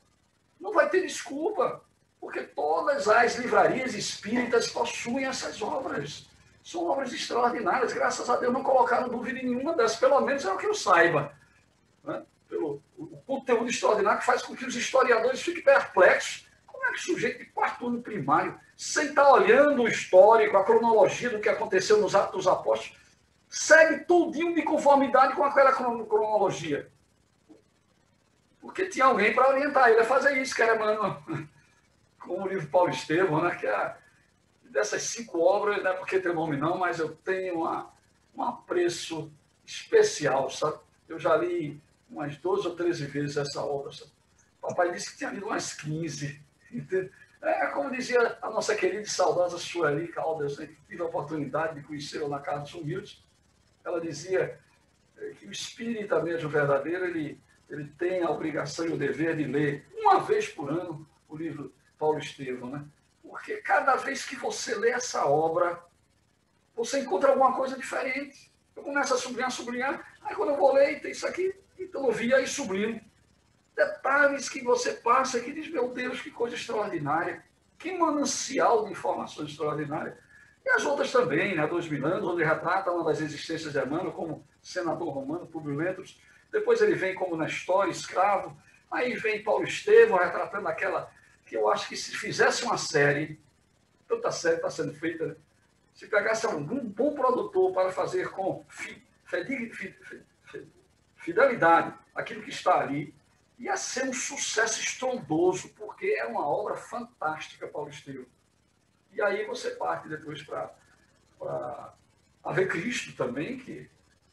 Não vai ter desculpa, porque todas as livrarias espíritas possuem essas obras. São obras extraordinárias, graças a Deus não colocaram dúvida em nenhuma dessas, pelo menos é o que eu saiba. Né? Pelo o conteúdo extraordinário que faz com que os historiadores fiquem perplexos. Como é que o sujeito de quarto ano primário sem estar olhando o histórico, a cronologia do que aconteceu nos Atos dos Apóstolos, segue tudinho de conformidade com aquela cronologia. Porque tinha alguém para orientar ele a fazer isso, que era mano, com o livro Paulo Estevão, né, que é dessas cinco obras, não é porque tem nome não, mas eu tenho uma, um apreço especial, sabe? Eu já li umas 12 ou 13 vezes essa obra, sabe? Papai disse que tinha lido umas 15, entendeu? É como dizia a nossa querida e saudosa Sueli Caldas, né, que tive a oportunidade de conhecê-la na Casa dos Humildes. Ela dizia é, que o espírita mesmo verdadeiro, ele, ele tem a obrigação e o dever de ler uma vez por ano o livro Paulo Estevão, né? Porque cada vez que você lê essa obra, você encontra alguma coisa diferente. Eu começo a sublinhar, sublinhar, aí quando eu vou ler, tem isso aqui, então eu via e sublimo detalhes que você passa que diz, meu Deus, que coisa extraordinária, que manancial de informações extraordinárias. E as outras também, né? Dois mil anos, onde retrata uma das existências de Emmanuel como senador romano, Publio Lentulus. Depois ele vem como Nestor, escravo. Aí vem Paulo Estevão retratando aquela que eu acho que se fizesse uma série, tanta série está sendo feita, né? se pegasse algum bom produtor para fazer com fidelidade aquilo que está ali, ia ser um sucesso estrondoso, porque é uma obra fantástica, Paulo Estevam. E aí você parte depois para Ave Cristo também, que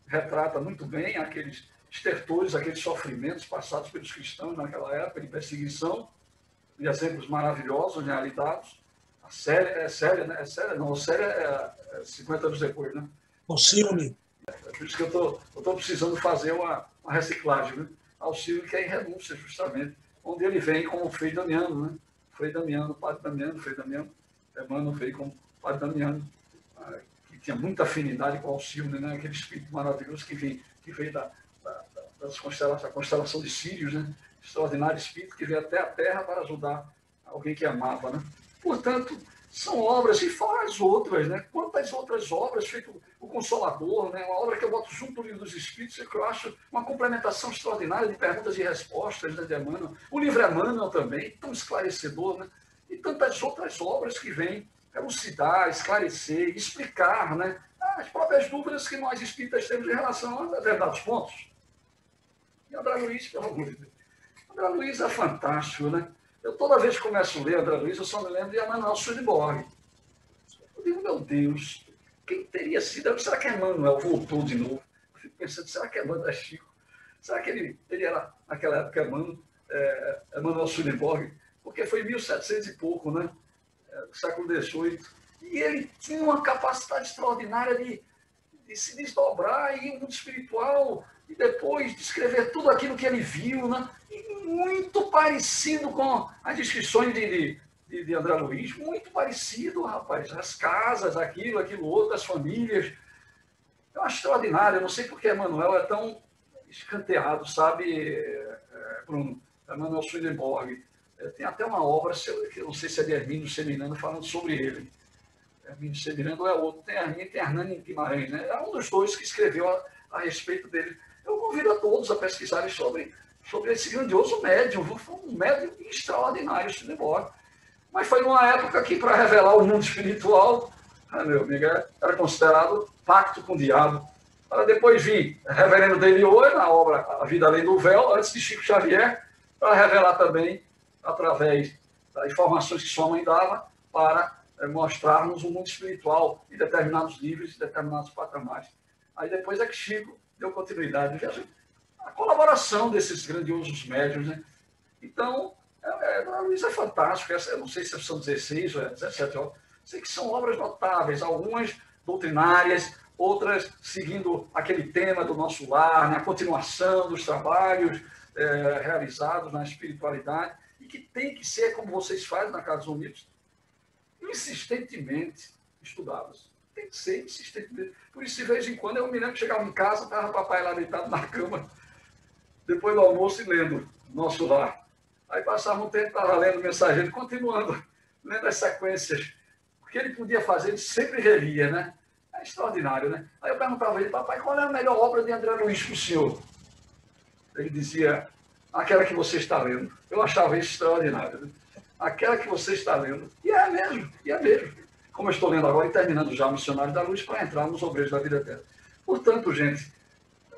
retrata muito bem aqueles estertores, aqueles sofrimentos passados pelos cristãos naquela época de perseguição, e exemplos maravilhosos, realizados. A série é séria, né? É séria, não, a série é, é 50 anos depois, né? O filme. É por isso que eu estou precisando fazer uma, uma reciclagem, né? auxílio que é em renúncia, justamente, onde ele vem como Frei Damiano, né? Frei Damiano, Padre Damiano, Frei Damiano, Emmanuel veio como Padre Damiano, ah, que tinha muita afinidade com Alcione, né? aquele espírito maravilhoso que veio, que veio da, das constelação, de Sírios, né? extraordinário espírito que veio até a Terra para ajudar alguém que amava. Né? Portanto, são obras, e fora as outras, né? Quantas outras obras, feito o Consolador, né? Uma obra que eu boto junto do livro dos Espíritos, que eu acho uma complementação extraordinária de perguntas e respostas né, de Emmanuel. O livro Emmanuel também, tão esclarecedor, né? E tantas outras obras que vêm elucidar, esclarecer, explicar, né? As próprias dúvidas que nós espíritas temos em relação a determinados pontos. E André Luiz, pelo amor de Deus. André Luiz é fantástico, né? Eu toda vez que começo a ler André Luiz, eu só me lembro de Emanuel Swedenborg. Eu digo, meu Deus, quem teria sido? Será que Emanuel voltou de novo? Eu fico pensando, será que Emanuel é Chico? Será que ele, ele era, naquela época, Emmanuel, é, Emanuel? Porque foi em 1700 e pouco, né? É, século XVIII. E ele tinha uma capacidade extraordinária de, de se desdobrar em um mundo espiritual e depois descrever tudo aquilo que ele viu, né? muito parecido com as descrições de, de, de André Luiz, muito parecido, rapaz. As casas, aquilo, aquilo outro, as famílias. Eu acho extraordinário. Eu não sei porque Emanuel é tão escanteado, sabe, é, Bruno? Emanuel Swedenborg. É, tem até uma obra, que eu não sei se é de Hermínio Seminando, falando sobre ele. Hermínio Seminando é outro. Tem Hermínio tem Hernani Guimarães. Né? É um dos dois que escreveu a, a respeito dele. Eu convido a todos a pesquisarem sobre sobre esse grandioso médium. Foi um médium extraordinário, Swedenborg. Mas foi numa época que, para revelar o mundo espiritual, né, meu amigo, era considerado pacto com o diabo. Para depois vir Reverendo Delior na obra A Vida Além do Véu, antes de Chico Xavier, para revelar também, através das informações que sua mãe dava, para é, mostrarmos o mundo espiritual em determinados livros, em determinados patamares. Aí depois é que Chico deu continuidade. Veja, a colaboração desses grandiosos médios. Né? Então, é, é, isso é fantástico. Essa, eu não sei se são 16 ou 17 horas. Sei que são obras notáveis, algumas doutrinárias, outras seguindo aquele tema do nosso lar, né? a continuação dos trabalhos é, realizados na espiritualidade, e que tem que ser, como vocês fazem na Casa Unidos, insistentemente estudados. Tem que ser insistentemente. Por isso, de vez em quando, eu me lembro que chegava em casa, estava papai lá deitado na cama, depois do almoço e lendo Nosso Lar. Aí passava um tempo, estava lendo o mensageiro, continuando, lendo as sequências. O que ele podia fazer, ele sempre relia, né? É extraordinário, né? Aí eu perguntava a ele, papai, qual é a melhor obra de André Luiz para o senhor? Ele dizia, aquela que você está lendo. Eu achava isso extraordinário. Né? Aquela que você está lendo. E é mesmo, e é mesmo. Como eu estou lendo agora e terminando já o Missionário da Luz para entrar nos Obreiros da Vida Eterna. Portanto, gente,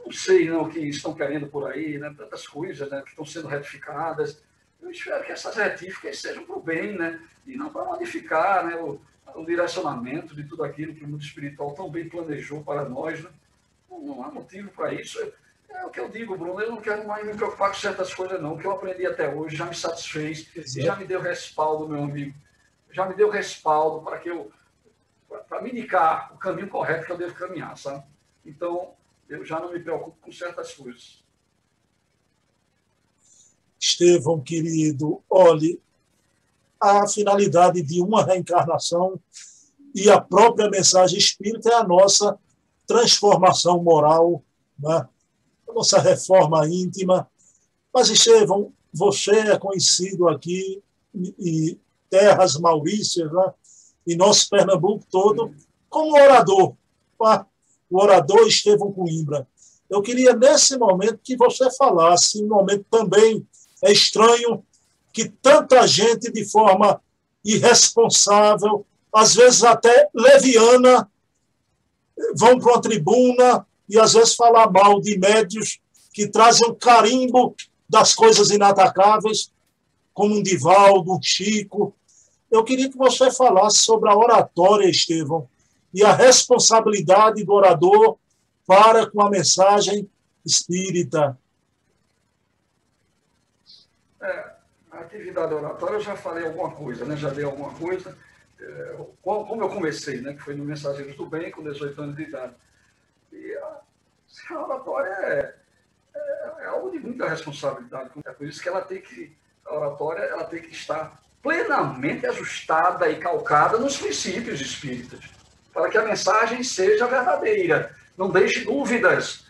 não sei não, o que estão querendo por aí, né? tantas coisas né, que estão sendo retificadas. Eu espero que essas retíficas sejam para o bem, né? e não para modificar né, o, o, direcionamento de tudo aquilo que o mundo espiritual tão bem planejou para nós. Né? Não, não há motivo para isso. É o que eu digo, Bruno, eu não quero mais me preocupar com certas coisas, não. O que eu aprendi até hoje já me satisfez Exato. já me deu respaldo, meu amigo. Já me deu respaldo para que eu para me indicar o caminho correto que eu devo caminhar, sabe? Então, eu já não me preocupo com certas coisas. Estevão, querido, olhe, a finalidade de uma reencarnação e a própria mensagem espírita é a nossa transformação moral, né? a nossa reforma íntima. Mas, Estevão, você é conhecido aqui em terras maurícias, né? em nosso Pernambuco todo, como orador. Tá? o orador Estevão Coimbra. Eu queria, nesse momento, que você falasse, um momento também é estranho, que tanta gente, de forma irresponsável, às vezes até leviana, vão para uma tribuna e às vezes falar mal de médios que trazem um carimbo das coisas inatacáveis, como um Divaldo, um Chico. Eu queria que você falasse sobre a oratória, Estevão, e a responsabilidade do orador para com a mensagem espírita. É, a atividade oratória eu já falei alguma coisa, né? já dei alguma coisa. É, como eu comecei, né? que foi no Mensageiros do Bem, com 18 anos de idade. E a, a oratória é, é, é, algo de muita responsabilidade. É por isso que ela tem que, a oratória ela tem que estar plenamente ajustada e calcada nos princípios espíritas para que a mensagem seja verdadeira. Não deixe dúvidas.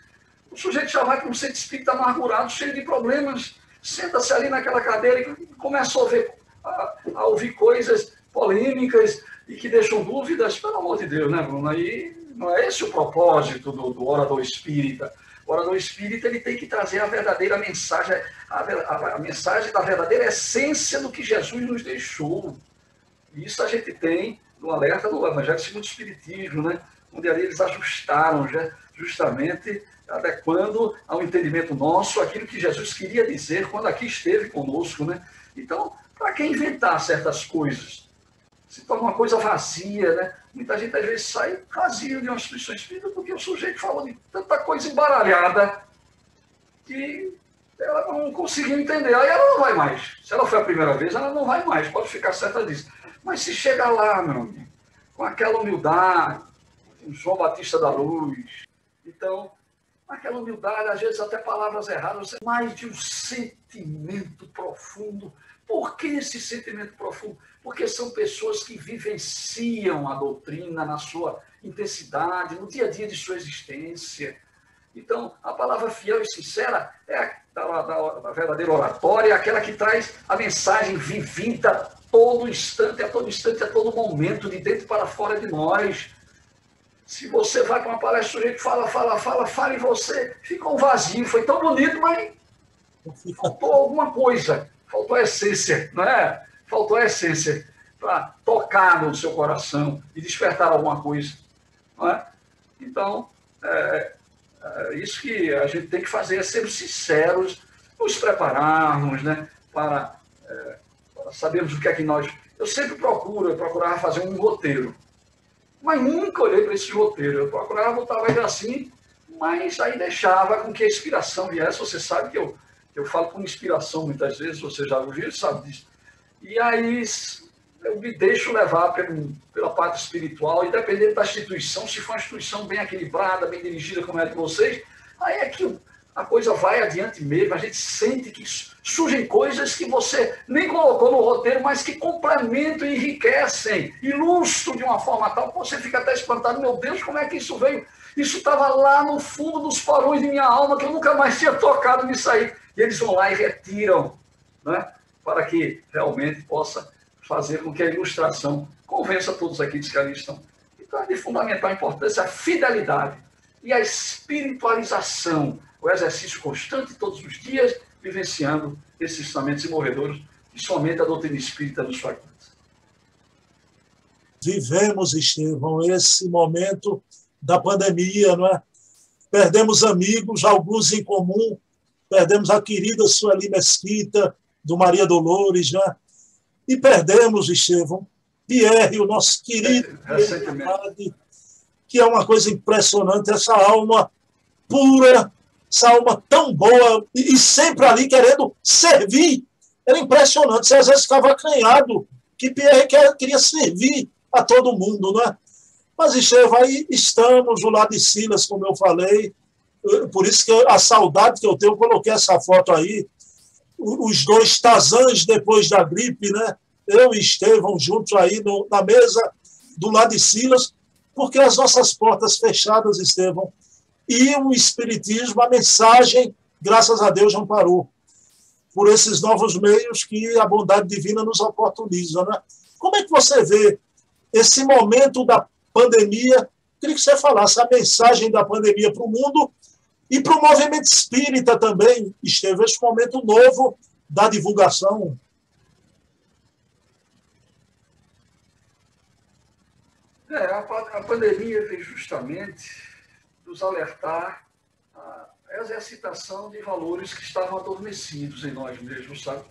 O sujeito já vai com um centro espírita amargurado, cheio de problemas. Senta-se ali naquela cadeira e começa a ouvir, a, a ouvir coisas polêmicas e que deixam dúvidas. Pelo amor de Deus, né, Bruno? Aí não é esse o propósito do, do orador espírita. O orador espírita ele tem que trazer a verdadeira mensagem, a, a, a mensagem da verdadeira essência do que Jesus nos deixou. Isso a gente tem no alerta do Evangelho segundo o Espiritismo, né? onde ali eles ajustaram já, justamente adequando ao entendimento nosso aquilo que Jesus queria dizer quando aqui esteve conosco. Né? Então, para que inventar certas coisas? Se torna uma coisa vazia, né? Muita gente às vezes sai vazio de uma instituição espírita porque o sujeito falou de tanta coisa embaralhada que ela não conseguiu entender. Aí ela não vai mais. Se ela foi a primeira vez, ela não vai mais, pode ficar certa disso. Mas se chegar lá, meu amigo, com aquela humildade, João Batista da Luz, então, aquela humildade, às vezes até palavras erradas, mais de um sentimento profundo. Por que esse sentimento profundo? Porque são pessoas que vivenciam a doutrina na sua intensidade, no dia a dia de sua existência. Então, a palavra fiel e sincera é a da, da, da verdadeira oratória, é aquela que traz a mensagem vivida a todo instante, a todo instante, a todo momento, de dentro para fora de nós. Se você vai para uma palestra, o sujeito fala, fala, fala, fala em você, fica um vazio. Foi tão bonito, mas faltou alguma coisa, faltou a essência, não é? Faltou a essência para tocar no seu coração e despertar alguma coisa. É? Então, é, é, isso que a gente tem que fazer é ser sinceros, nos prepararmos né, para, é, para sabermos o que é que nós. Eu sempre procuro, eu procurava fazer um roteiro, mas nunca olhei para esse roteiro. Eu procurava, voltava ainda assim, mas aí deixava com que a inspiração viesse. Você sabe que eu, eu falo com inspiração muitas vezes, você já ouviu, sabe disso. E aí eu me deixo levar pela parte espiritual, e dependendo da instituição, se for uma instituição bem equilibrada, bem dirigida como é a de vocês, aí é que a coisa vai adiante mesmo, a gente sente que surgem coisas que você nem colocou no roteiro, mas que complementam e enriquecem, ilustram de uma forma tal que você fica até espantado, meu Deus, como é que isso veio? Isso estava lá no fundo dos porões de minha alma, que eu nunca mais tinha tocado nisso aí. E eles vão lá e retiram, né? Para que realmente possa fazer com que a ilustração convença todos aqueles que ali estão. Então, é de fundamental importância a fidelidade e a espiritualização, o exercício constante todos os dias, vivenciando esses ensinamentos imorredores que somente a doutrina espírita nos faculta. Vivemos, Estevão, esse momento da pandemia, não é? Perdemos amigos, alguns em comum, perdemos a querida Sueli Mesquita, do Maria Dolores, né? E perdemos, Estevão, Pierre, o nosso querido é, que é uma coisa impressionante, essa alma pura, essa alma tão boa, e, sempre ali querendo servir. Era impressionante, você às vezes ficava acanhado, que Pierre queria servir a todo mundo, né? Mas, Estevão, aí estamos do lado de Silas, como eu falei, por isso que a saudade que eu tenho, eu coloquei essa foto aí, os dois Tazãs depois da gripe, né? Eu e Estevão juntos aí no, na mesa do lado de Silas, porque as nossas portas fechadas, Estevão, e o Espiritismo, a mensagem, graças a Deus, não parou. Por esses novos meios que a bondade divina nos oportuniza, né? Como é que você vê esse momento da pandemia? Queria que você falasse a mensagem da pandemia para o mundo e para o movimento espírita também esteve esse momento novo da divulgação. É, a, pandemia veio justamente nos alertar a exercitação de valores que estavam adormecidos em nós mesmos, sabe?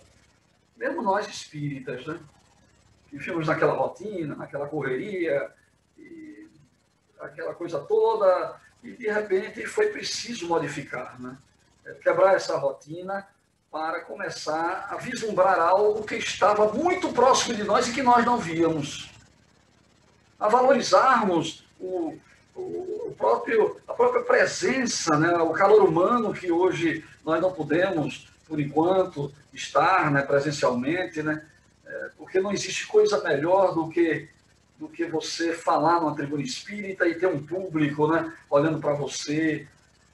Mesmo nós espíritas, né? Que vivemos naquela rotina, naquela correria, aquela coisa toda, e de repente foi preciso modificar, né? É, quebrar essa rotina para começar a vislumbrar algo que estava muito próximo de nós e que nós não víamos. A valorizarmos o, o próprio, a própria presença, né? o calor humano que hoje nós não podemos, por enquanto, estar né? presencialmente, né? É, porque não existe coisa melhor do que do que você falar numa tribuna espírita e ter um público né, olhando para você.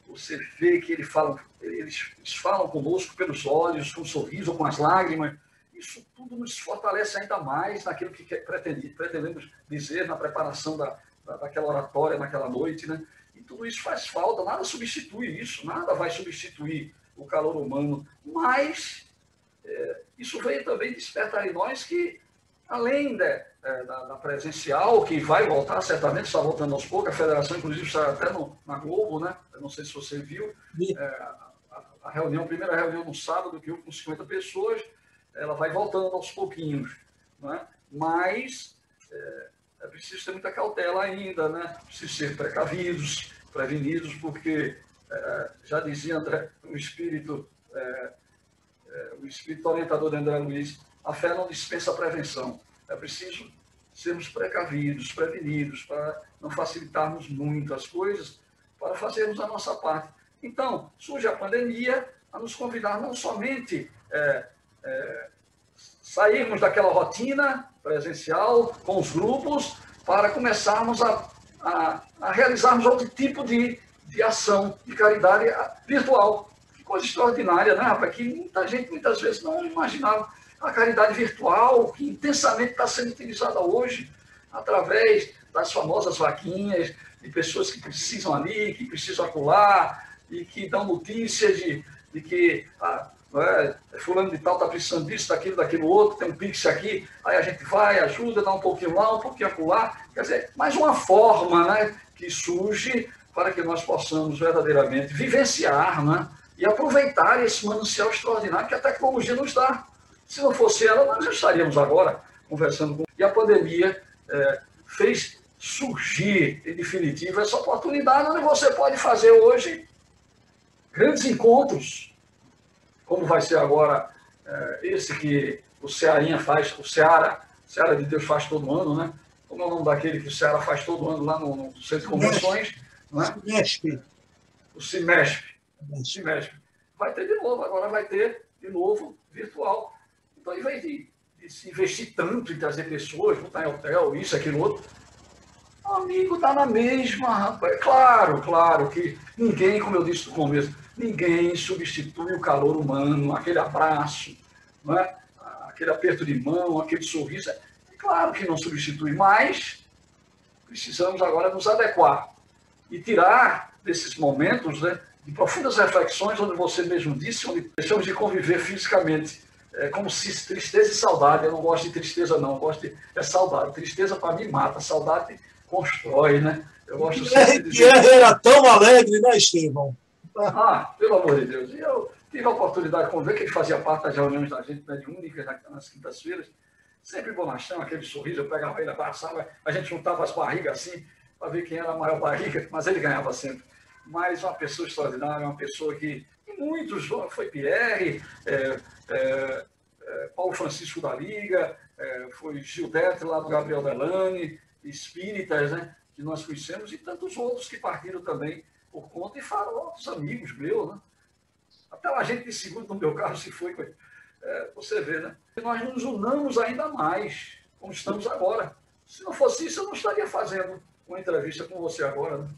Você vê que ele fala, eles, eles falam conosco pelos olhos, com um sorriso, com as lágrimas. Isso tudo nos fortalece ainda mais naquilo que pretendemos dizer na preparação da, da, daquela oratória naquela noite. Né? E tudo isso faz falta, nada substitui isso, nada vai substituir o calor humano, mas é, isso veio também despertar em nós que, além de, é, da, da, presencial, que vai voltar, certamente está voltando aos poucos, a federação, inclusive, está até no, na Globo, né? Eu não sei se você viu, é, a, a, reunião, a primeira reunião no sábado, que houve com 50 pessoas, ela vai voltando aos pouquinhos, né? mas é, é preciso ter muita cautela ainda, né? Preciso ser precavidos, prevenidos, porque é, já dizia André, o espírito, é, é, o espírito orientador de André Luiz, a fé não dispensa a prevenção. É preciso sermos precavidos, prevenidos, para não facilitarmos muito as coisas, para fazermos a nossa parte. Então, surge a pandemia a nos convidar não somente é, é, sairmos daquela rotina presencial com os grupos para começarmos a, a, a realizarmos outro tipo de, de ação de caridade virtual. Que coisa extraordinária, né, rapaz? Que muita gente muitas vezes não imaginava. A caridade virtual, que intensamente está sendo utilizada hoje, através das famosas vaquinhas, de pessoas que precisam ali, que precisam acular, e que dão notícias de, de que ah, é, fulano de tal está precisando disso, daquilo, daquilo outro, tem um pix aqui, aí a gente vai, ajuda, dá um pouquinho lá, um pouquinho acolá. Quer dizer, mais uma forma né, que surge para que nós possamos verdadeiramente vivenciar né, e aproveitar esse manancial extraordinário que a tecnologia nos dá. Se não fosse ela, nós já estaríamos agora conversando com. E a pandemia é, fez surgir, em definitivo, essa oportunidade onde você pode fazer hoje grandes encontros, como vai ser agora é, esse que o Cearinha faz, o Ceará, Ceará de Deus faz todo ano, né? Como é o nome daquele que o Ceará faz todo ano lá no, no Centro de Convenções? Não é? O Cimesp. O Cimesp. Vai ter de novo, agora vai ter de novo virtual. Então, em vez de, de se investir tanto em trazer pessoas, botar em hotel, isso, aquilo, outro, amigo, está na mesma, rapaz. Claro, claro que ninguém, como eu disse no começo, ninguém substitui o calor humano, aquele abraço, não é? aquele aperto de mão, aquele sorriso. É claro que não substitui, mas precisamos agora nos adequar e tirar desses momentos né, de profundas reflexões, onde você mesmo disse, onde deixamos de conviver fisicamente. É como se tristeza e saudade, eu não gosto de tristeza, não, eu gosto de é saudade. Tristeza para mim mata, saudade constrói, né? Eu gosto sempre de dizer... era tão alegre, né, Estevão? Ah, pelo amor de Deus. E eu tive a oportunidade de ver que ele fazia parte das reuniões da gente, né, de únicas nas quintas-feiras, sempre bonachão, aquele sorriso, eu pegava ele, abraçava, a gente juntava as barrigas assim, para ver quem era a maior barriga, mas ele ganhava sempre. Mas uma pessoa extraordinária, uma pessoa que, muitos, foi Pierre, é, é, é, Paulo Francisco da Liga, é, foi Gildete lá do Gabriel Delane, espíritas, né, que nós conhecemos, e tantos outros que partiram também por conta e foram outros amigos meus, né? Até o agente de seguro do meu carro se foi. É, você vê, né? Nós nos unamos ainda mais, como estamos agora. Se não fosse isso, eu não estaria fazendo uma entrevista com você agora. Né?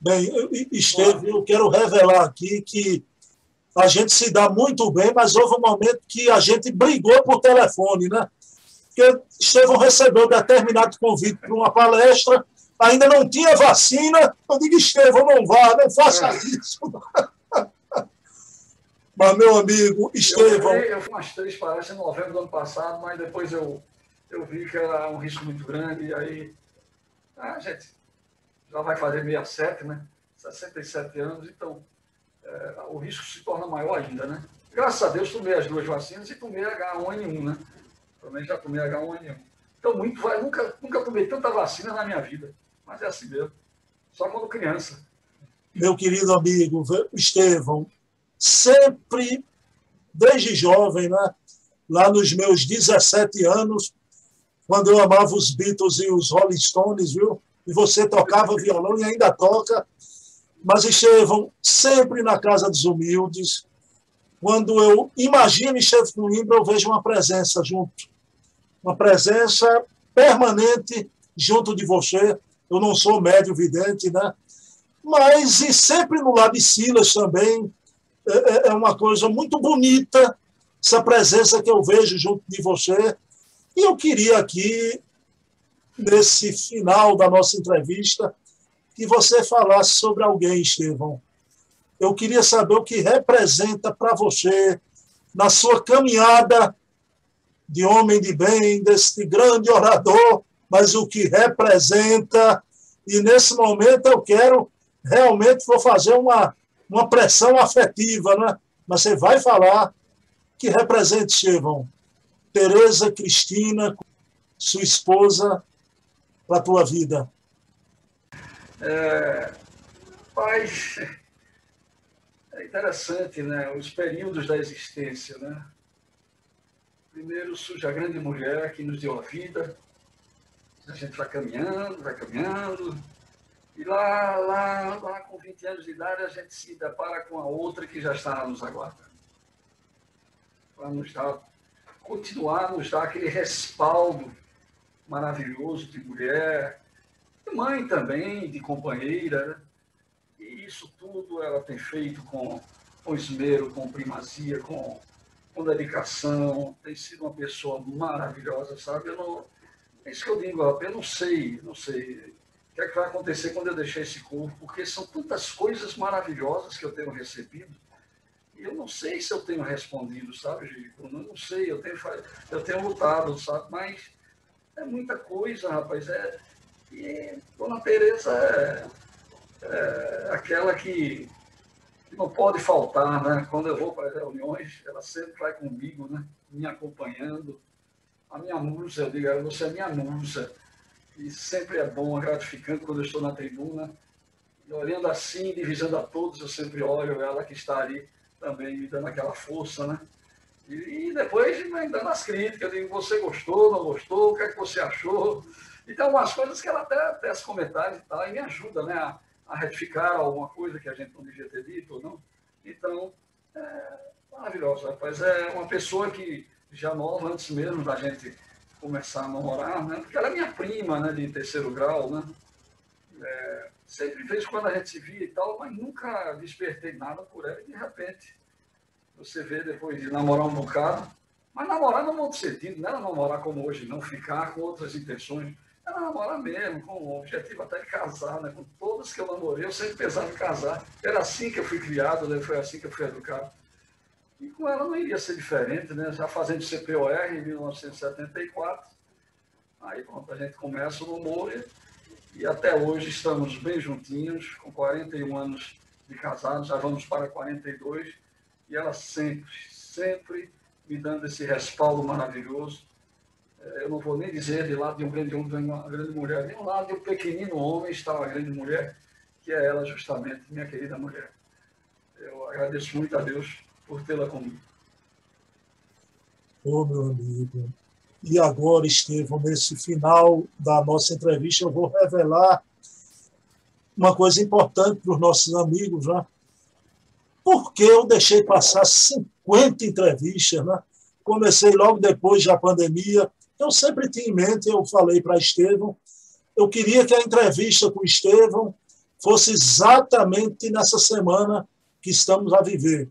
Bem, Esteve, eu quero revelar aqui que a gente se dá muito bem, mas houve um momento que a gente brigou por telefone, né? Porque Estevão recebeu determinado convite para uma palestra ainda não tinha vacina. Eu digo, Estevão, não vá, não faça é. isso. Mas, meu amigo, Estevão. Eu, eu fui umas três palestras em novembro do ano passado, mas depois eu, eu vi que era um risco muito grande, e aí. Ah, gente, já vai fazer 67, né? 67 anos, então é, o risco se torna maior ainda, né? Graças a Deus tomei as duas vacinas e tomei H1N1, né? Também já tomei H1N1. Então, muito vai. Nunca, nunca tomei tanta vacina na minha vida. Mas é assim mesmo. Só quando criança. Meu querido amigo Estevão, sempre, desde jovem, né? lá nos meus 17 anos, quando eu amava os Beatles e os Rolling Stones, viu? E você tocava violão e ainda toca. Mas, Estevão, sempre na casa dos humildes, quando eu imagino Estevão Coimbra, eu vejo uma presença junto. Uma presença permanente junto de você. Eu não sou médio vidente, né? Mas, e sempre no lado de Silas também, é, é, é uma coisa muito bonita, essa presença que eu vejo junto de você. E eu queria aqui, nesse final da nossa entrevista, que você falasse sobre alguém, Estevão. Eu queria saber o que representa para você, na sua caminhada de homem de bem, deste grande orador, mas o que representa. E nesse momento eu quero realmente vou fazer uma, uma pressão afetiva, né? Mas você vai falar que representa, Estevão, Tereza Cristina, sua esposa, para a tua vida. É, paz, é interessante, né? Os períodos da existência, né? Primeiro surge a grande mulher que nos deu a vida. A gente vai caminhando, vai caminhando. E lá, lá, lá com 20 anos de idade, a gente se depara com a outra que já está nos aguardando. Para nos dar, continuar nos dar aquele respaldo maravilhoso de mulher, de mãe também, de companheira. Né? E isso tudo ela tem feito com, com esmero, com primazia, com com dedicação, tem sido uma pessoa maravilhosa, sabe? Eu não, é isso que eu digo, eu não sei, não sei o que, é que vai acontecer quando eu deixar esse corpo, porque são tantas coisas maravilhosas que eu tenho recebido, eu não sei se eu tenho respondido, sabe, Gico? Eu não sei, eu tenho, eu tenho lutado, sabe? Mas é muita coisa, rapaz. É, e Dona Tereza é, é aquela que que não pode faltar, né? Quando eu vou para as reuniões, ela sempre vai comigo, né? Me acompanhando. A minha musa, eu digo, você é minha musa. E sempre é bom, é gratificante quando eu estou na tribuna. E olhando assim, divisando a todos, eu sempre olho ela que está ali também me dando aquela força, né? E, depois me dando as críticas, digo, você gostou, não gostou, o que é que você achou? Então, umas coisas que ela até tece comentários e tal, e me ajuda, né? A, a retificar alguma coisa que a gente não devia ter dito ou não. Então, é maravilhosa, rapaz. É uma pessoa que já nova, antes mesmo da gente começar a namorar, né? Porque ela é minha prima, né? De terceiro grau, né? É, sempre vez quando a gente se via e tal, mas nunca despertei nada por ela. E de repente, você vê depois de namorar um bocado, mas namorar não outro sentido, não era namorar como hoje, não ficar com outras intenções era namorar mesmo, com o objetivo até de casar, né? Com todas que eu namorei, eu sempre pensava em casar. Era assim que eu fui criado, né? foi assim que eu fui educado. E com ela não iria ser diferente, né? Já fazendo CPOR em 1974. Aí pronto, a gente começa o namoro e até hoje estamos bem juntinhos, com 41 anos de casados, já vamos para 42, e ela sempre, sempre me dando esse respaldo maravilhoso eu não vou nem dizer de lado de um grande homem, uma grande mulher, nem um lado de um pequenino homem está uma grande mulher, que é ela justamente, minha querida mulher. Eu agradeço muito a Deus por tê-la comigo. Ô, meu amigo. E agora, Estevão, nesse final da nossa entrevista, eu vou revelar uma coisa importante para os nossos amigos, né? Porque eu deixei passar 50 entrevistas, né? Comecei logo depois da pandemia, eu sempre tinha em mente, eu falei para Estevão, eu queria que a entrevista com Estevão fosse exatamente nessa semana que estamos a viver.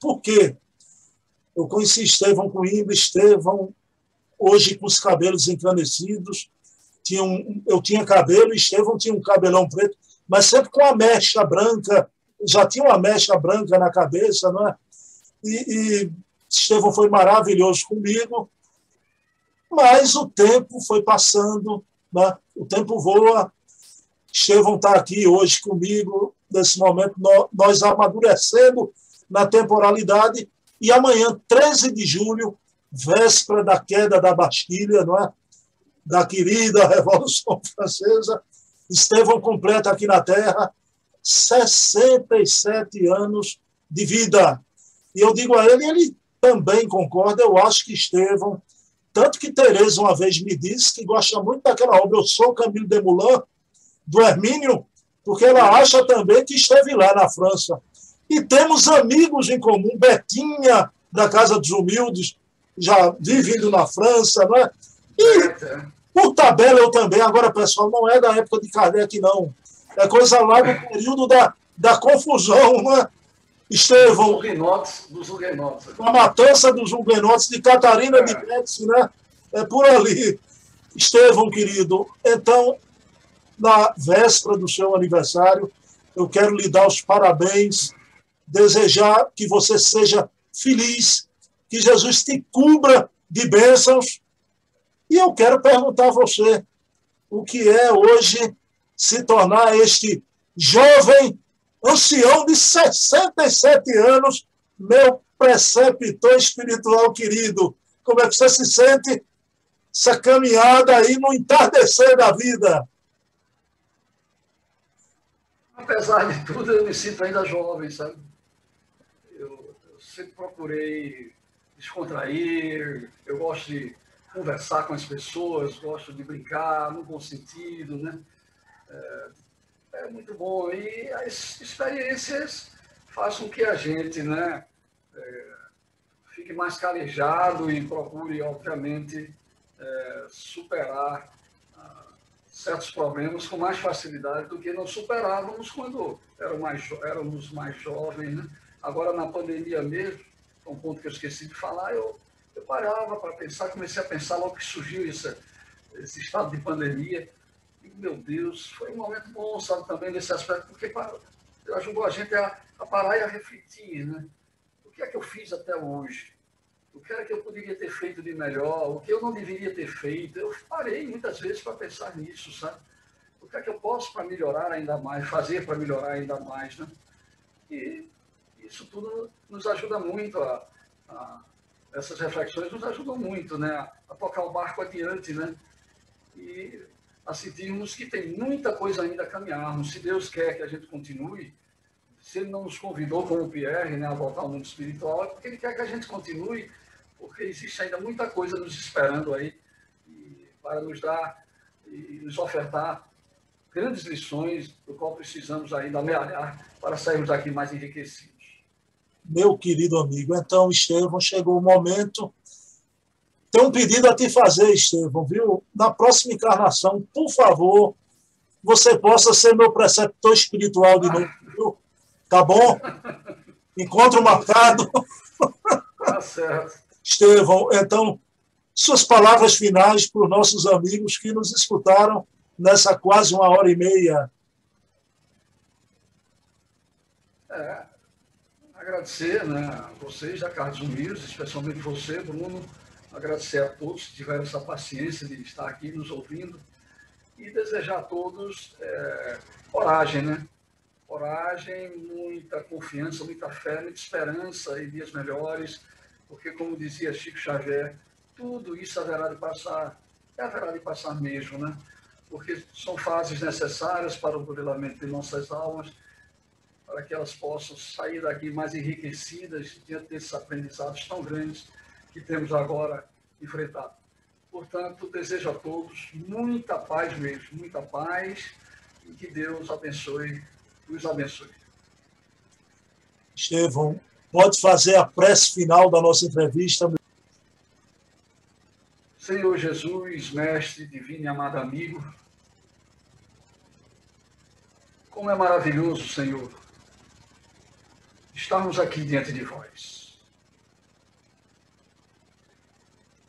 Por quê? Eu conheci Estevão Coimbra, Estevão, hoje com os cabelos encandecidos, tinha um, eu tinha cabelo, Estevão tinha um cabelão preto, mas sempre com a mecha branca, já tinha uma mecha branca na cabeça, não é? E, e Estevão foi maravilhoso comigo, mas o tempo foi passando, né? o tempo voa. Estevão está aqui hoje comigo, nesse momento, nós amadurecendo na temporalidade, e amanhã, 13 de julho, véspera da queda da Bastilha, não é? da querida Revolução Francesa, Estevão completa aqui na Terra 67 anos de vida. E eu digo a ele, ele também concorda, eu acho que Estevão tanto que Tereza uma vez me disse que gosta muito daquela obra Eu Sou Camilo de Moulin, do Hermínio, porque ela acha também que esteve lá na França. E temos amigos em comum, Betinha, da Casa dos Humildes, já vivendo na França, não é? E, Por tabela eu também, agora, pessoal, não é da época de Kardec, não. É coisa lá do período da, da confusão, né? Estevão. Dos huguenotes. A matança dos huguenotes de Catarina é. de Médici, né? É por ali. Estevão, querido, então, na véspera do seu aniversário, eu quero lhe dar os parabéns, desejar que você seja feliz, que Jesus te cubra de bênçãos. E eu quero perguntar a você o que é hoje se tornar este jovem ancião de 67 anos, meu preceptor espiritual querido. Como é que você se sente essa caminhada aí no entardecer da vida? Apesar de tudo, eu me sinto ainda jovem, sabe? Eu, eu sempre procurei descontrair, eu gosto de conversar com as pessoas, gosto de brincar, no bom sentido, né? É, é muito bom. E as experiências fazem com que a gente, né? É, fique mais calejado e procure, obviamente, é, superar certos problemas com mais facilidade do que nós superávamos quando éramos mais, éramos mais jovens. Né? Agora, na pandemia mesmo, um ponto que eu esqueci de falar, eu, eu parava para pensar, comecei a pensar logo que surgiu esse estado de pandemia. Meu Deus, foi um momento bom, sabe, também nesse aspecto, porque ajudou a gente a, a parar e a refletir. Né? O que é que eu fiz até hoje? o que era que eu poderia ter feito de melhor, o que eu não deveria ter feito. Eu parei muitas vezes para pensar nisso, sabe? O que é que eu posso para melhorar ainda mais, fazer para melhorar ainda mais, né? E isso tudo nos ajuda muito a, a essas reflexões nos ajudam muito, né? A tocar o barco adiante, né? E a sentirmos que tem muita coisa ainda a caminharmos. Se Deus quer que a gente continue, se Ele não nos convidou, como o Pierre, né, a voltar ao mundo espiritual, é porque Ele quer que a gente continue porque existe ainda muita coisa nos esperando aí para nos dar e nos ofertar grandes lições do qual precisamos ainda amealhar para sairmos daqui mais enriquecidos. Meu querido amigo, então, Estevão, chegou o momento. Tem um pedido a te fazer, Estevão, viu? Na próxima encarnação, por favor, você possa ser meu preceptor espiritual de novo, viu? Tá bom? Encontro marcado. Tá certo. Estevão, então, suas palavras finais para os nossos amigos que nos escutaram nessa quase uma hora e meia. É, agradecer né, a vocês, da Carlos Unidos, especialmente você, Bruno, agradecer a todos que tiveram essa paciência de estar aqui nos ouvindo e desejar a todos é, coragem, né? Coragem, muita confiança, muita fé, muita esperança e dias melhores porque, como dizia Chico Xavier, tudo isso haverá de passar, haverá de passar mesmo, né? Porque são fases necessárias para o modelamento de nossas almas, para que elas possam sair daqui mais enriquecidas diante desses aprendizados tão grandes que temos agora enfrentado. Portanto, desejo a todos muita paz mesmo, muita paz e que Deus abençoe, os abençoe. Estevão, Pode fazer a prece final da nossa entrevista. Senhor Jesus, mestre divino e amado amigo, como é maravilhoso, Senhor, estarmos aqui diante de vós.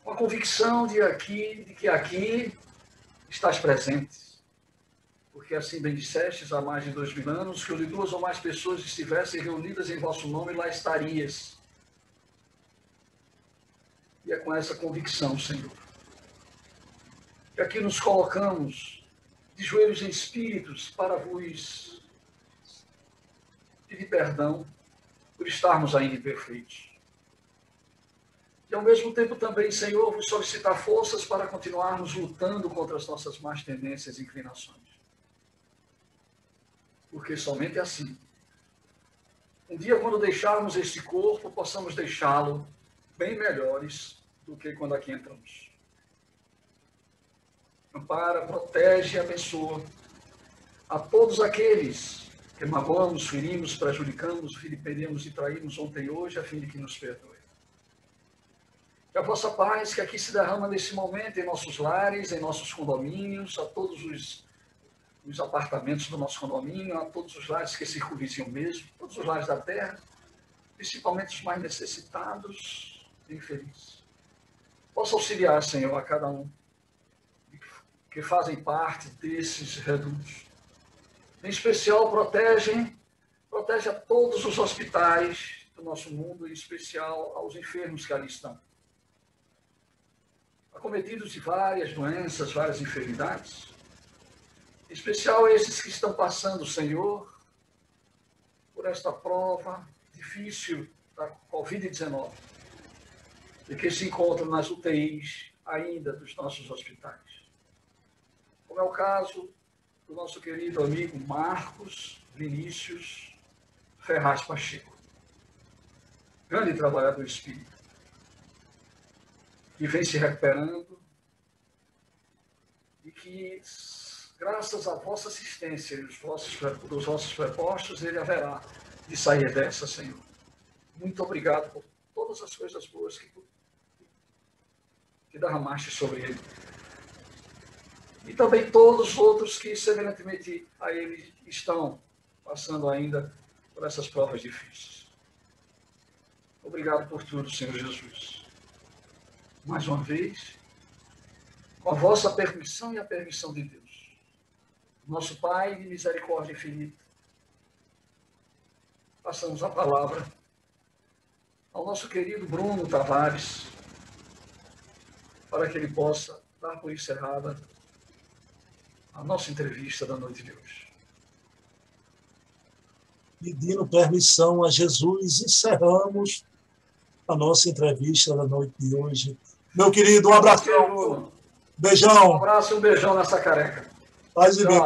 Com a convicção de, aqui, de que aqui estás presente porque assim bem dissestes há mais de dois mil anos, que onde duas ou mais pessoas estivessem reunidas em vosso nome, lá estarias. E é com essa convicção, Senhor, que aqui nos colocamos de joelhos em espíritos para vos pedir perdão por estarmos ainda imperfeitos. E ao mesmo tempo também, Senhor, vos solicitar forças para continuarmos lutando contra as nossas más tendências e inclinações porque somente assim. Um dia, quando deixarmos este corpo, possamos deixá-lo bem melhores do que quando aqui entramos. Ampara, protege e abençoa a todos aqueles que magoamos, ferimos, prejudicamos, vilipendiamos e traímos ontem e hoje, a fim de que nos perdoe. Que a vossa paz, que aqui se derrama nesse momento em nossos lares, em nossos condomínios, a todos os, os apartamentos do nosso condomínio, a todos os lares que circunvizinham mesmo, todos os lares da terra, principalmente os mais necessitados e infelizes. Possa auxiliar, Senhor, a cada um que fazem parte desses redutos. Em especial, protegem, protege a todos os hospitais do nosso mundo, em especial aos enfermos que ali estão. Acometidos de várias doenças, várias enfermidades, em especial esses que estão passando, Senhor, por esta prova difícil da Covid-19 e que se encontram nas UTIs ainda dos nossos hospitais. Como é o caso do nosso querido amigo Marcos Vinícius Ferraz Pacheco, grande trabalhador espírita, que vem se recuperando e que, graças à vossa assistência e os vossos, dos vossos prepostos, ele haverá de sair dessa, Senhor. Muito obrigado por todas as coisas boas que, que derramaste sobre ele. E também todos os outros que, semelhantemente a ele, estão passando ainda por essas provas difíceis. Obrigado por tudo, Senhor Jesus. Mais uma vez, com a vossa permissão e a permissão de Deus. Nosso Pai de misericórdia infinita, passamos a palavra ao nosso querido Bruno Tavares, para que ele possa dar por encerrada a nossa entrevista da noite de hoje. Pedindo permissão a Jesus, encerramos a nossa entrevista da noite de hoje. Meu querido, um abraço. Beijão. Um abraço e um beijão nessa careca. Paz e bem.